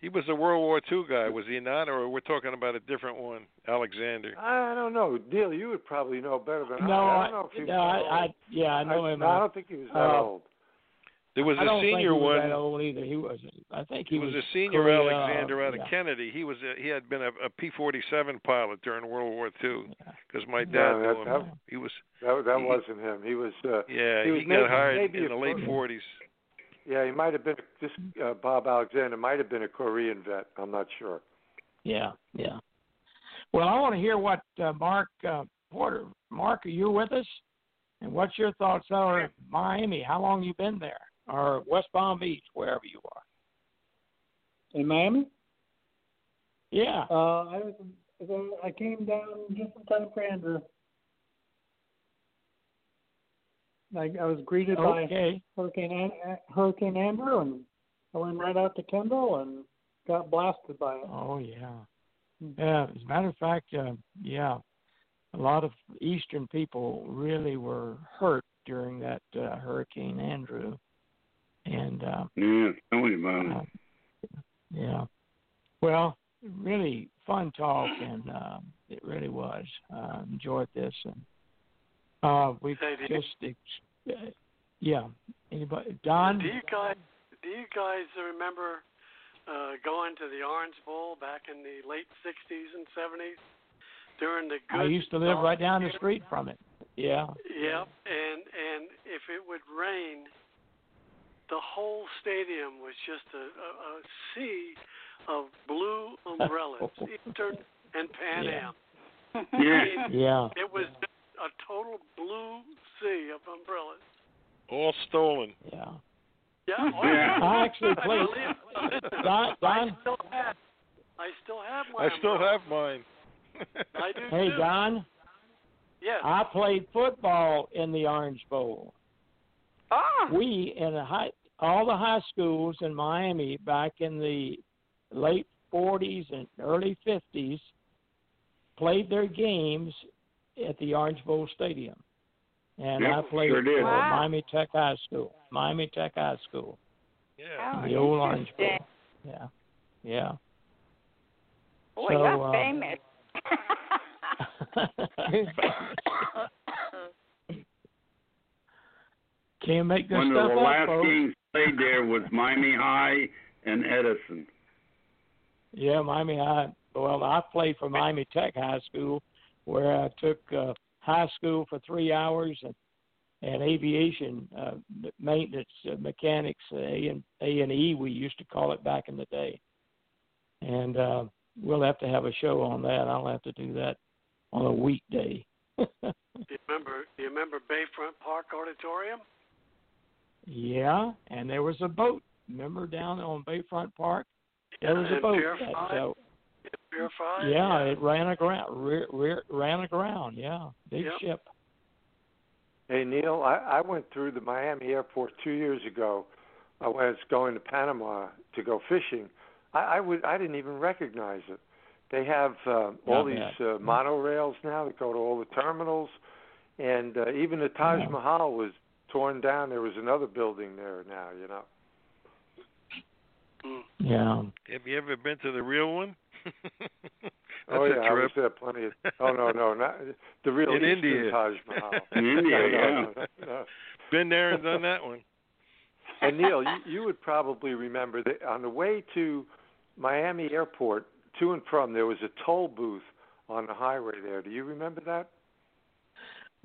he was a World War II guy, was he not? Or we're talking about a different one, Alexander. I don't know, Neil. You would probably know better than no, I. I I, don't know if he was no, that I, old. I, yeah, I know him. no, I don't think he was that uh, old. There was I a don't think senior he was one. that old either. He wasn't. I think he He was was a senior Korea, Alexander out of yeah. Kennedy. He was a, he had been a, a P-47 pilot during World War II because my dad No, knew him. that- he was That that he- wasn't him. He was. Uh, yeah he he, was got maybe- hired maybe in the late 40s. Yeah, he might have been this uh, Bob Alexander might have been a Korean vet. I'm not sure. Yeah, yeah. Well, I want to hear what uh, Mark uh, Porter. Mark, are you with us? And what's your thoughts on Miami? How long you been there, or West Palm Beach, wherever you are? In Miami? Yeah. Uh, I was, I came down just in time for Andrew. I, I was greeted Okay. by Hurricane An- Hurricane Andrew, and I went right out to Kendall and got blasted by it. Oh yeah. Yeah. As a matter of fact, uh, yeah, a lot of Eastern people really were hurt during that uh, Hurricane Andrew, and uh, Yeah, tell me about it. Yeah. Well, really fun talk, and uh, it really was. Uh, enjoyed this, and uh, we've Say, do you- just, ex- uh, yeah. Anybody, Don? Do you guys do you guys remember uh, going to the Orange Bowl back in the late '60s and '70s during the good? I used to live right down the street from it. Yeah. Yep, and and if it would rain, the whole stadium was just a, a, a sea of blue umbrellas, (laughs) oh. Eastern and Pan Yeah. Am. (laughs) Yeah. Yeah. It was a total blue sea of umbrellas. All stolen. Yeah. Yeah, (laughs) oh, Yeah. I actually played. Listen, Don, Don, I still have, I still have my. I still umbrella. have mine. I do hey too. Don, Yes. I played football in the Orange Bowl. Oh, we in the high all the high schools in Miami back in the late 40s and early 50s played their games at the Orange Bowl Stadium. And Yep, I played sure did. for Wow. Miami Tech High School. Miami Tech High School. Yeah. oh the old Orange. Bowl. Yeah. Yeah. Boy, So, you're uh, famous. (laughs) (laughs) (laughs) Can't make this One stuff of the last folks. games played there was Miami High and Edison. Yeah, Miami High. Well, I played for Miami Tech High School, where I took uh, high school for three hours and and aviation uh, maintenance uh, mechanics A and A and E we used to call it back in the day. And uh, we'll have to have a show on that. I'll have to do that on a weekday. (laughs) Do you remember? Do you remember Bayfront Park Auditorium? Yeah, and there was a boat. Remember down on Bayfront Park? There was a boat. Pier that, Five? uh, Pier Five? Yeah, it ran aground. Rear, rear, ran aground. Yeah, big Yep. ship. Hey Neil, I, I went through the Miami airport two years ago. I was going to Panama to go fishing. I, I would I didn't even recognize it. They have uh, all Not these uh, monorails now that go to all the terminals, and uh, even the Taj Yeah. Mahal was torn down. There was another building there now. You know. Mm. Yeah. Have you ever been to the real one? (laughs) That's oh yeah, a I was trip. there plenty of. Oh no, no, not the real In Eastern India. Taj (laughs) Mahal. In India, No, yeah. no, no, no. Been there and done that one. And Neil, you, you would probably remember that on the way to Miami Airport, to and from, there was a toll booth on the highway there. Do you remember that?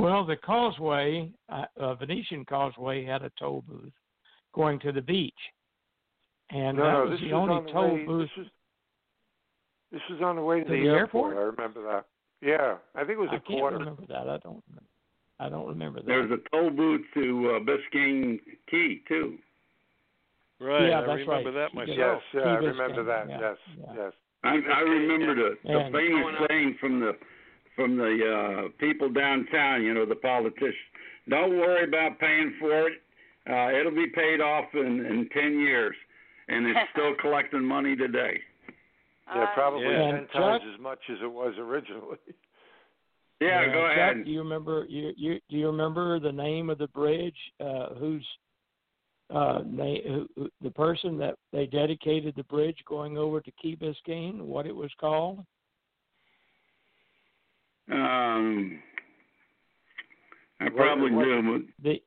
Well, the causeway, uh, uh, Venetian Causeway, had a toll booth going to the beach, and no, that no, was this the only on toll way. booth. This was this was on the way to, To the, the airport. airport? I remember that. Yeah, I think it was I a can't quarter. remember that. I don't. I don't remember that. There's a toll booth to uh, Biscayne Key too. Right. Yeah, I that's remember right. that myself. Yes, yeah, I remember that. yeah, Yes, yeah. yes. I, I remember the, the famous saying from the from the uh, people downtown. You know, the politicians. Don't worry about paying for it. Uh, it'll be paid off in in ten years, and it's (laughs) still collecting money today. Yeah, probably Yeah. ten And times as much as it was originally. Yeah, Yeah, go Chuck, ahead. Do you remember? You, you do you remember the name of the bridge? Uh, who's uh, na- who, who, the person that they dedicated the bridge going over to Key Biscayne? What it was called? Um, I probably it wasn't- The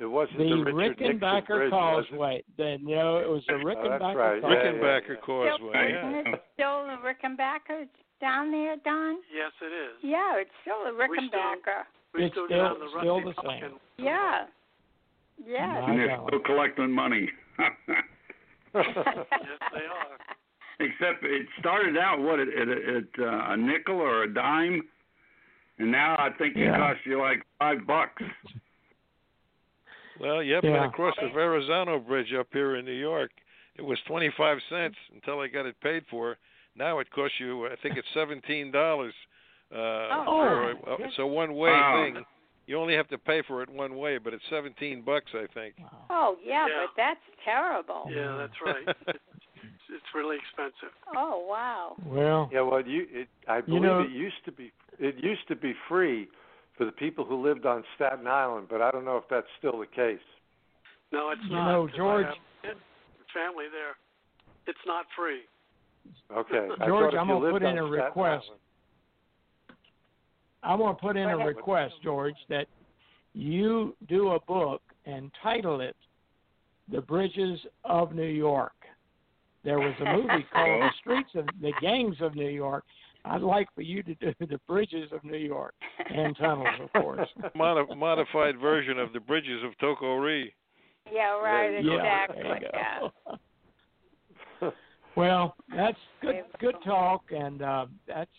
It wasn't the the Richard Nixon Rickenbacker Bridge, was it? Causeway. The, no, it was the Oh, that's Rickenbacker right. Yeah, Causeway. Rickenbacker yeah. Causeway. Right. Yeah. Isn't it still the Rickenbacker down there, Don? Yes, it is. Yeah, it's still a We still- Rickenbacker. We It's still, still- got the still the same. Yeah. Yeah. And they're still collecting money. (laughs) yes, they are. Except it started out what at, at, at uh, a nickel or a dime, and now I think it Yeah. costs you like five bucks. Well, yep, Yeah. and across the Verrazano Bridge up here in New York, it was 25 cents until I got it paid for. Now it costs you, I think it's $17 uh, for Oh. a, it's a one-way Wow. thing. You only have to pay for it one way, but it's 17 bucks, I think. Oh yeah, Yeah. but that's terrible. Yeah, that's right. (laughs) it's, it's really expensive. Oh wow. Well, Yeah, well, you it, I You believe know- it used to be it used to be free for the people who lived on Staten Island, but I don't know if that's still the case. No, it's not. No, George- I have kids, family there. It's not free. Okay, George, I'm gonna put in a request. Island- I want to put in a request, George, that you do a book and title it "The Bridges of New York." There was a movie called (laughs) "The Streets of the Gangs of New York." I'd like for you to do (laughs) "The Bridges of New York" and tunnels, of course. (laughs) Modi- modified version of the bridges of Toko-Ri. yeah, right. Yeah, Exactly. there you Yeah. go. (laughs) well, that's good. Good talk, and uh, that's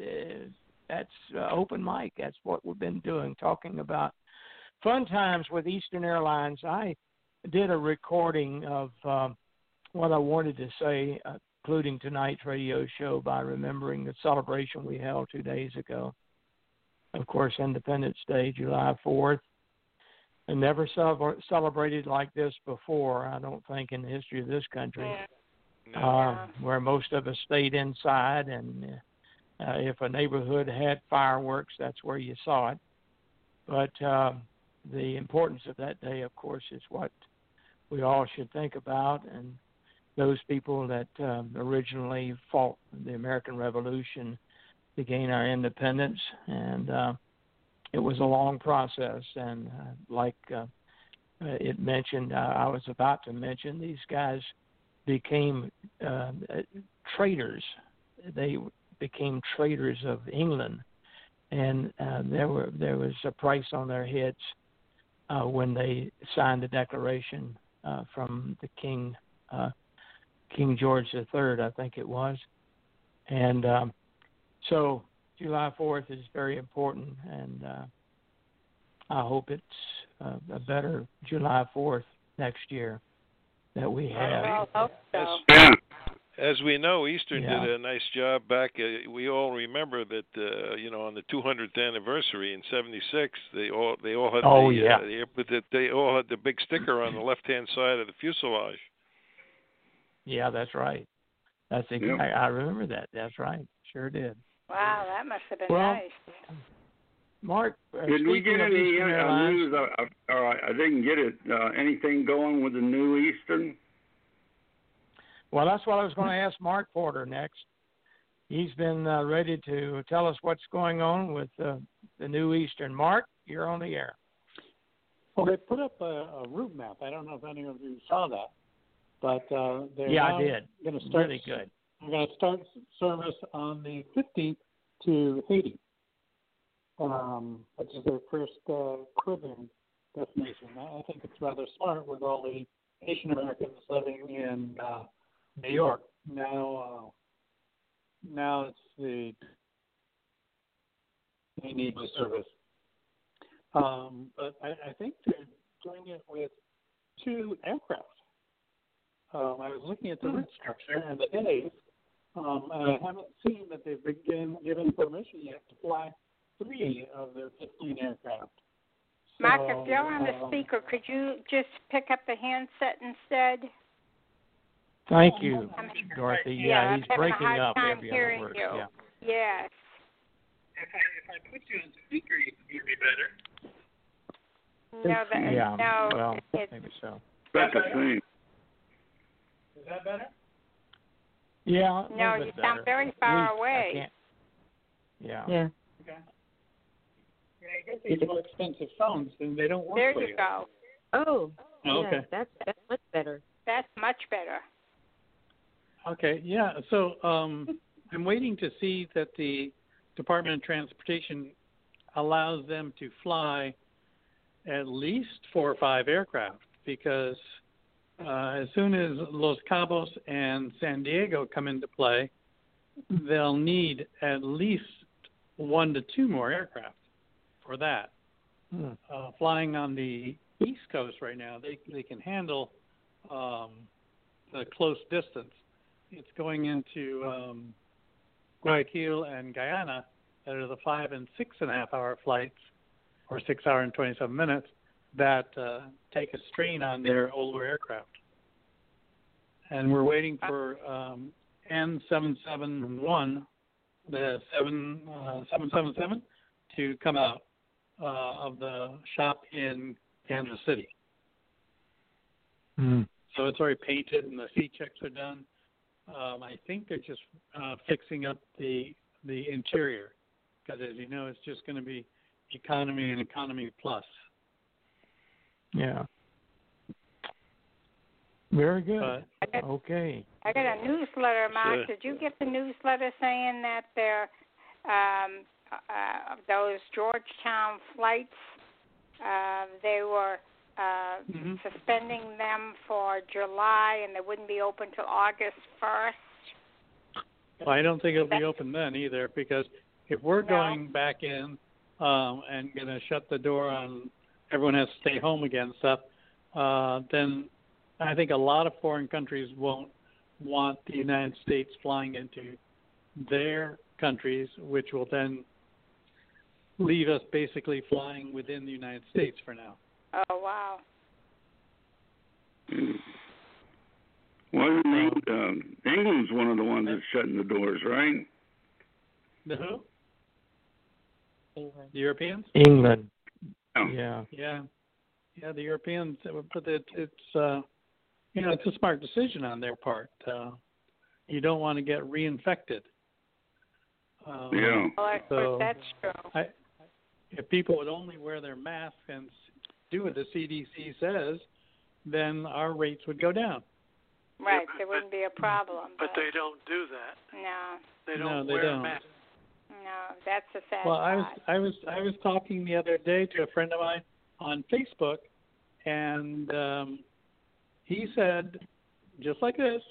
uh, that's uh, open mic. That's what we've been doing, talking about fun times with Eastern Airlines. I did a recording of um, what I wanted to say, uh, including tonight's radio show, by remembering the celebration we held two days ago. Of course, Independence Day, July 4th. And never celebrated like this before, I don't think, in the history of this country. Uh, where most of us stayed inside, and uh, if a neighborhood had fireworks, that's where you saw it. But uh, the importance of that day, of course, is what we all should think about. And those people that um, originally fought the American Revolution to gain our independence, and uh, it was a long process. And uh, like uh, it mentioned, uh, I was about to mention, these guys became uh, traitors. They became traitors of England, and uh, there were there was a price on their heads when they signed the Declaration from the King King George III, I think it was, and um, so July Fourth is very important, and uh, I hope it's uh, a better July Fourth next year that we have. Well, so. As we know, Eastern Yeah. did a nice job back. Uh, we all remember that uh, you know on the 200th anniversary in '76, they all they all had Oh, the, yeah. uh, the they all had the big sticker on the left-hand side of the fuselage. Yeah, that's right. That's exactly. I remember that. That's right. Sure did. Wow, that must have been Well, nice. Mark, uh, Did we get any Eastern uh, news? Uh, uh, I I didn't get it. Uh, anything going with the new Eastern? well, that's what I was going to ask Mark Porter next. He's been uh, ready to tell us what's going on with uh, the new Eastern. Mark, you're on the air. Well, they put up a, a route map. I don't know if any of you saw that, but uh, they're Yeah, I did. Going to start. Really good. They're going to start service on the 15th to Haiti, um, which is their first uh, Caribbean destination. I I think it's rather smart with all the Haitian Americans living in uh, New York. Now, uh, now it's the they need the service. Um, but I, I think they're doing it with two aircraft. Um, I was looking at the route structure and the days, um, and I haven't seen that they've been given permission yet to fly three of their 15 aircraft. Mark, if you're on the um, speaker, could you just pick up the handset instead? Thank you, Dorothy. Yeah, Yeah, he's breaking up time every other hearing word. you. Yeah. Yes. If I, if I put you on speaker, you can hear me better. No, that, Yeah. no, well, it's, maybe so. That's the thing. Is that better? Yeah. no, you bit sound better. very far We- away. Yeah. Yeah. Okay. Yeah, I get these more expensive phones, and they don't work There for you go. Oh, Oh, yeah, okay. that's that's much better. That's much better. Okay, yeah. So um, (laughs) I'm waiting to see that the Department of Transportation allows them to fly at least four or five aircraft because uh, as soon as Los Cabos and San Diego come into play, they'll need at least one to two more aircraft for that. Hmm. Uh, flying on the East Coast right now, they they can handle um, the close distance. It's going into um, Guayaquil and Guyana that are the five and six and a half hour flights, or six hour and twenty seven minutes, that uh, take a strain on their older aircraft. And we're waiting for um, N771, the seven uh, to come out uh, of the shop in Kansas City. Hmm. So it's already painted and the C checks are done. Um, I think they're just uh, fixing up the the interior because, as you know, it's just going to be economy and economy plus. Yeah. Very good. But okay. I got a newsletter, Mark. Sure. Did you get the newsletter saying that they're um, uh, those Georgetown flights? Uh, they were uh, Mhm. suspending them for July, and they wouldn't be open till August first. Well, I don't think it'll be open then either because if we're No. going back in um, and going to shut the door on everyone has to stay home again and stuff, uh, then I think a lot of foreign countries won't want the United States flying into their countries, which will then leave us basically flying within the United States for now. Oh wow! Wasn't Eng- um, England's one of the ones that's shutting the doors, right? The who? England. The Europeans? England. Oh. Yeah. Yeah, yeah, the Europeans, but it, it's uh, you know, it's a smart decision on their part. Uh, you don't want to get reinfected. Um, Yeah. Well, So- that's true. I, if people would only wear their masks and do what the CDC says, then our rates would go down. Right, there wouldn't be a problem. But they don't do that. no, They don't they wear don't. masks. No, that's a sad Well, I was. I was I was talking the other day to a friend of mine on Facebook, and um, he said, just like this,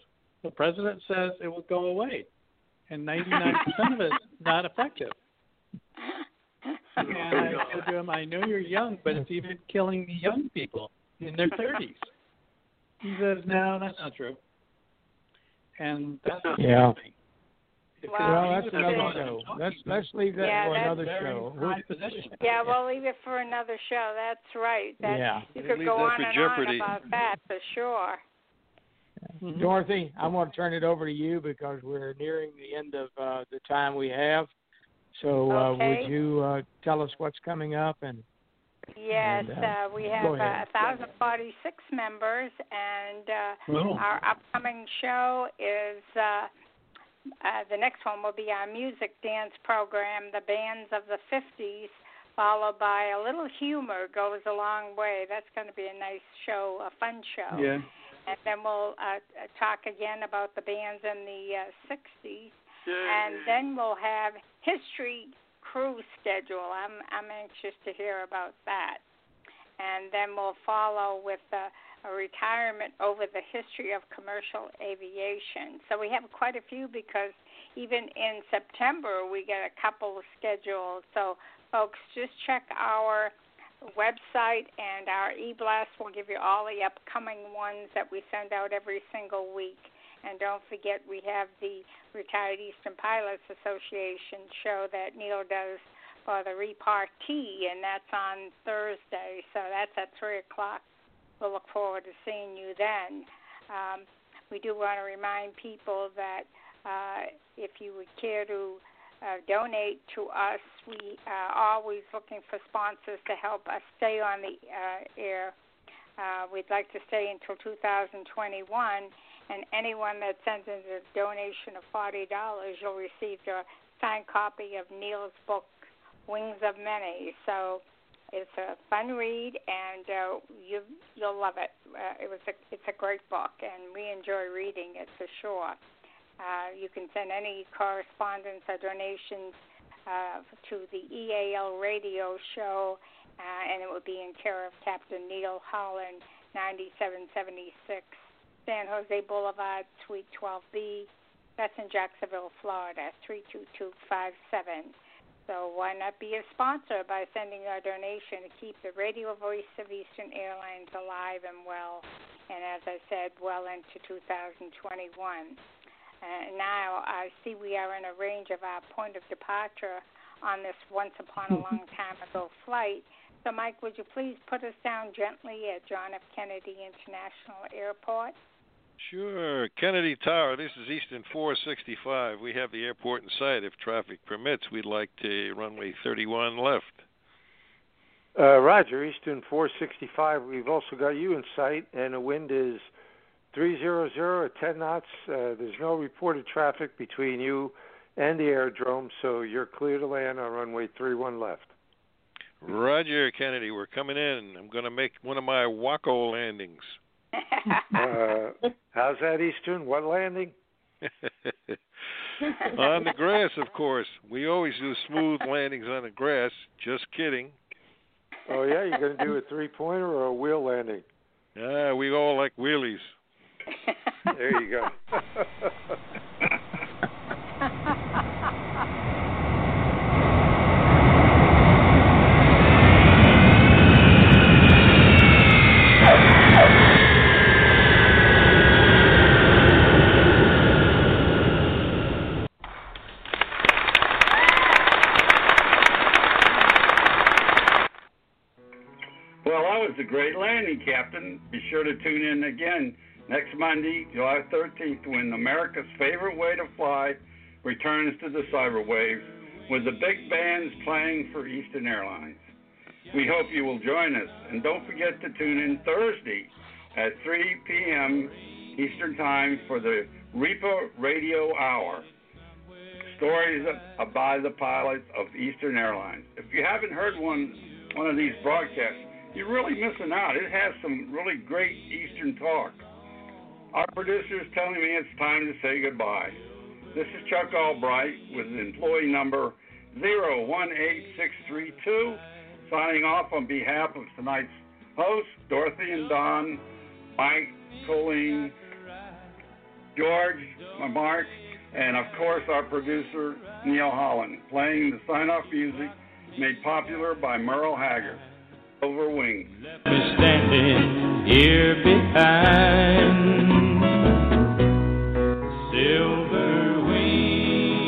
the president says it will go away, and 99% of it is not effective. (laughs) And I said to him, I know you're young, but it's even killing the young people in their 30s. He says, no, that's not true. And that's what Yeah. scares me. If Well, Well, that's another show. Let's let's leave that Yeah, for that's another show. (laughs) Yeah, we'll leave it for another show. That's right. That, Yeah. You We'll could go on and Jeopardy. on about that for sure. Mhm. Dorothy, I want to turn it over to you because we're nearing the end of uh, the time we have. So, uh, would you uh, tell us what's coming up? And Yes, And, uh, uh, we have uh, 1,046 members, and uh, Cool. our upcoming show is uh, uh, the next one will be our music dance program, The Bands of the 50s, followed by a little humor goes a long way. That's going to be a nice show, a fun show. Yeah. And then we'll uh, talk again about the bands in the uh, 60s. Yay. and then we'll have history cruise schedule. I'm I'm anxious to hear about that, and then we'll follow with a, a retirement over the history of commercial aviation. So we have quite a few because even in September we get a couple scheduled. So folks, just check our website and our e-blast will give you all the upcoming ones that we send out every single week. And don't forget, we have the Retired Eastern Pilots Association show that Neil does for the repartee, and that's on Thursday. So that's at 3 o'clock. We'll look forward to seeing you then. Um, we do want to remind people that uh, if you would care to uh, donate to us, we are always looking for sponsors to help us stay on the uh, air. Uh, we'd like to stay until 2021 and anyone that sends in a donation of forty dollars, you'll receive your signed copy of Neil's book, Wings of Many. So it's a fun read, and uh, you you'll love it. Uh, it was a it's a great book, and we enjoy reading it for sure. Uh, you can send any correspondence or donations uh, to the EAL radio show, uh, and it will be in care of Captain Neil Holland, 9776 San Jose Boulevard, Suite 12B. That's in Jacksonville, Florida, 32257. So why not be a sponsor by sending a donation to keep the radio voice of Eastern Airlines alive and well, and as I said, well into 2021. Uh, now I see we are in a range of our point of departure on this once upon a long (laughs) time ago flight. So, Mike, would you please put us down gently at John F. Kennedy International Airport? Sure. Kennedy Tower, this is Eastern 465. We have the airport in sight. If traffic permits, we'd like to runway 31 left. Uh, Roger, Eastern 465. We've also got you in sight, and the wind is 300 at 10 knots. Uh, there's no reported traffic between you and the aerodrome, so you're clear to land on runway 31 left. Roger, Kennedy, we're coming in. I'm going to make one of my Waco landings. Uh, (laughs) how's that, Eastern? What landing? (laughs) on the grass, of course. We always do smooth landings on the grass. Just kidding. Oh, yeah? You're going to do a three pointer or a wheel landing? Ah, we all like wheelies. There you go. (laughs) Well, that was a Captain. Be sure to tune in again next Monday, July 13th, when America's favorite way to fly returns to the cyberwaves with the big bands playing for Eastern Airlines. We hope you will join us, and don't forget to tune in Thursday at 3 p.m. Eastern Time for the REPA Radio Hour. Stories by the pilots of Eastern Airlines. If you haven't heard one one of these broadcasts, you're really missing out. It has some really great Eastern talk. Our producer is telling me it's time to say goodbye. This is Chuck Albright with employee number 018632, signing off on behalf of tonight's hosts, Dorothy and Don, Mike, Colleen, George, Mark, and of course our producer, Neil Holland, playing the sign off music made popular by Merle Haggard. Silver Wings. me standing here behind silver wings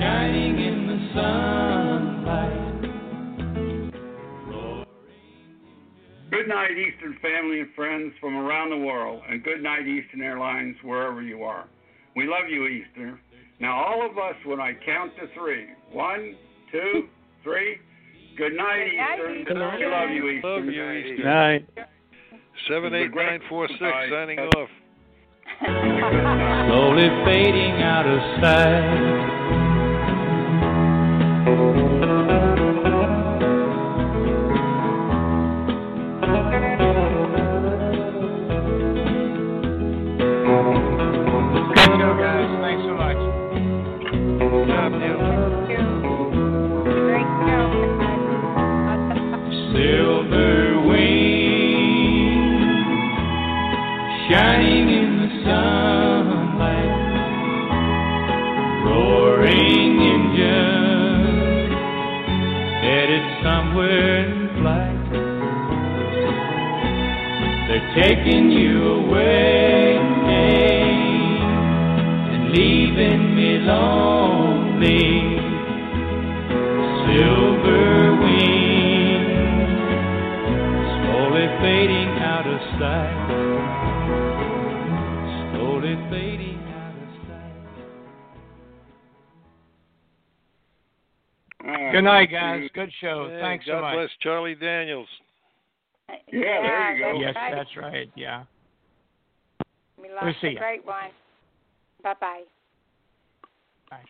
shining in the sunlight. Good night, Eastern family and friends from around the world, and good night, Eastern Airlines, wherever you are. We love you, Eastern. Now, all of us, when I count to three one, two, three. Good night, Good night, Eastern. Eastern. We love you, Eastern. Love you, Eastern. Night. 78946 signing off. slowly fading out of sight. Night, guys. Good show. Yeah, Thanks God so much. bless Charlie Daniels. Yeah, there you go. Yes, right. that's right. Yeah. We We'll lost see a great one. Bye bye. Bye.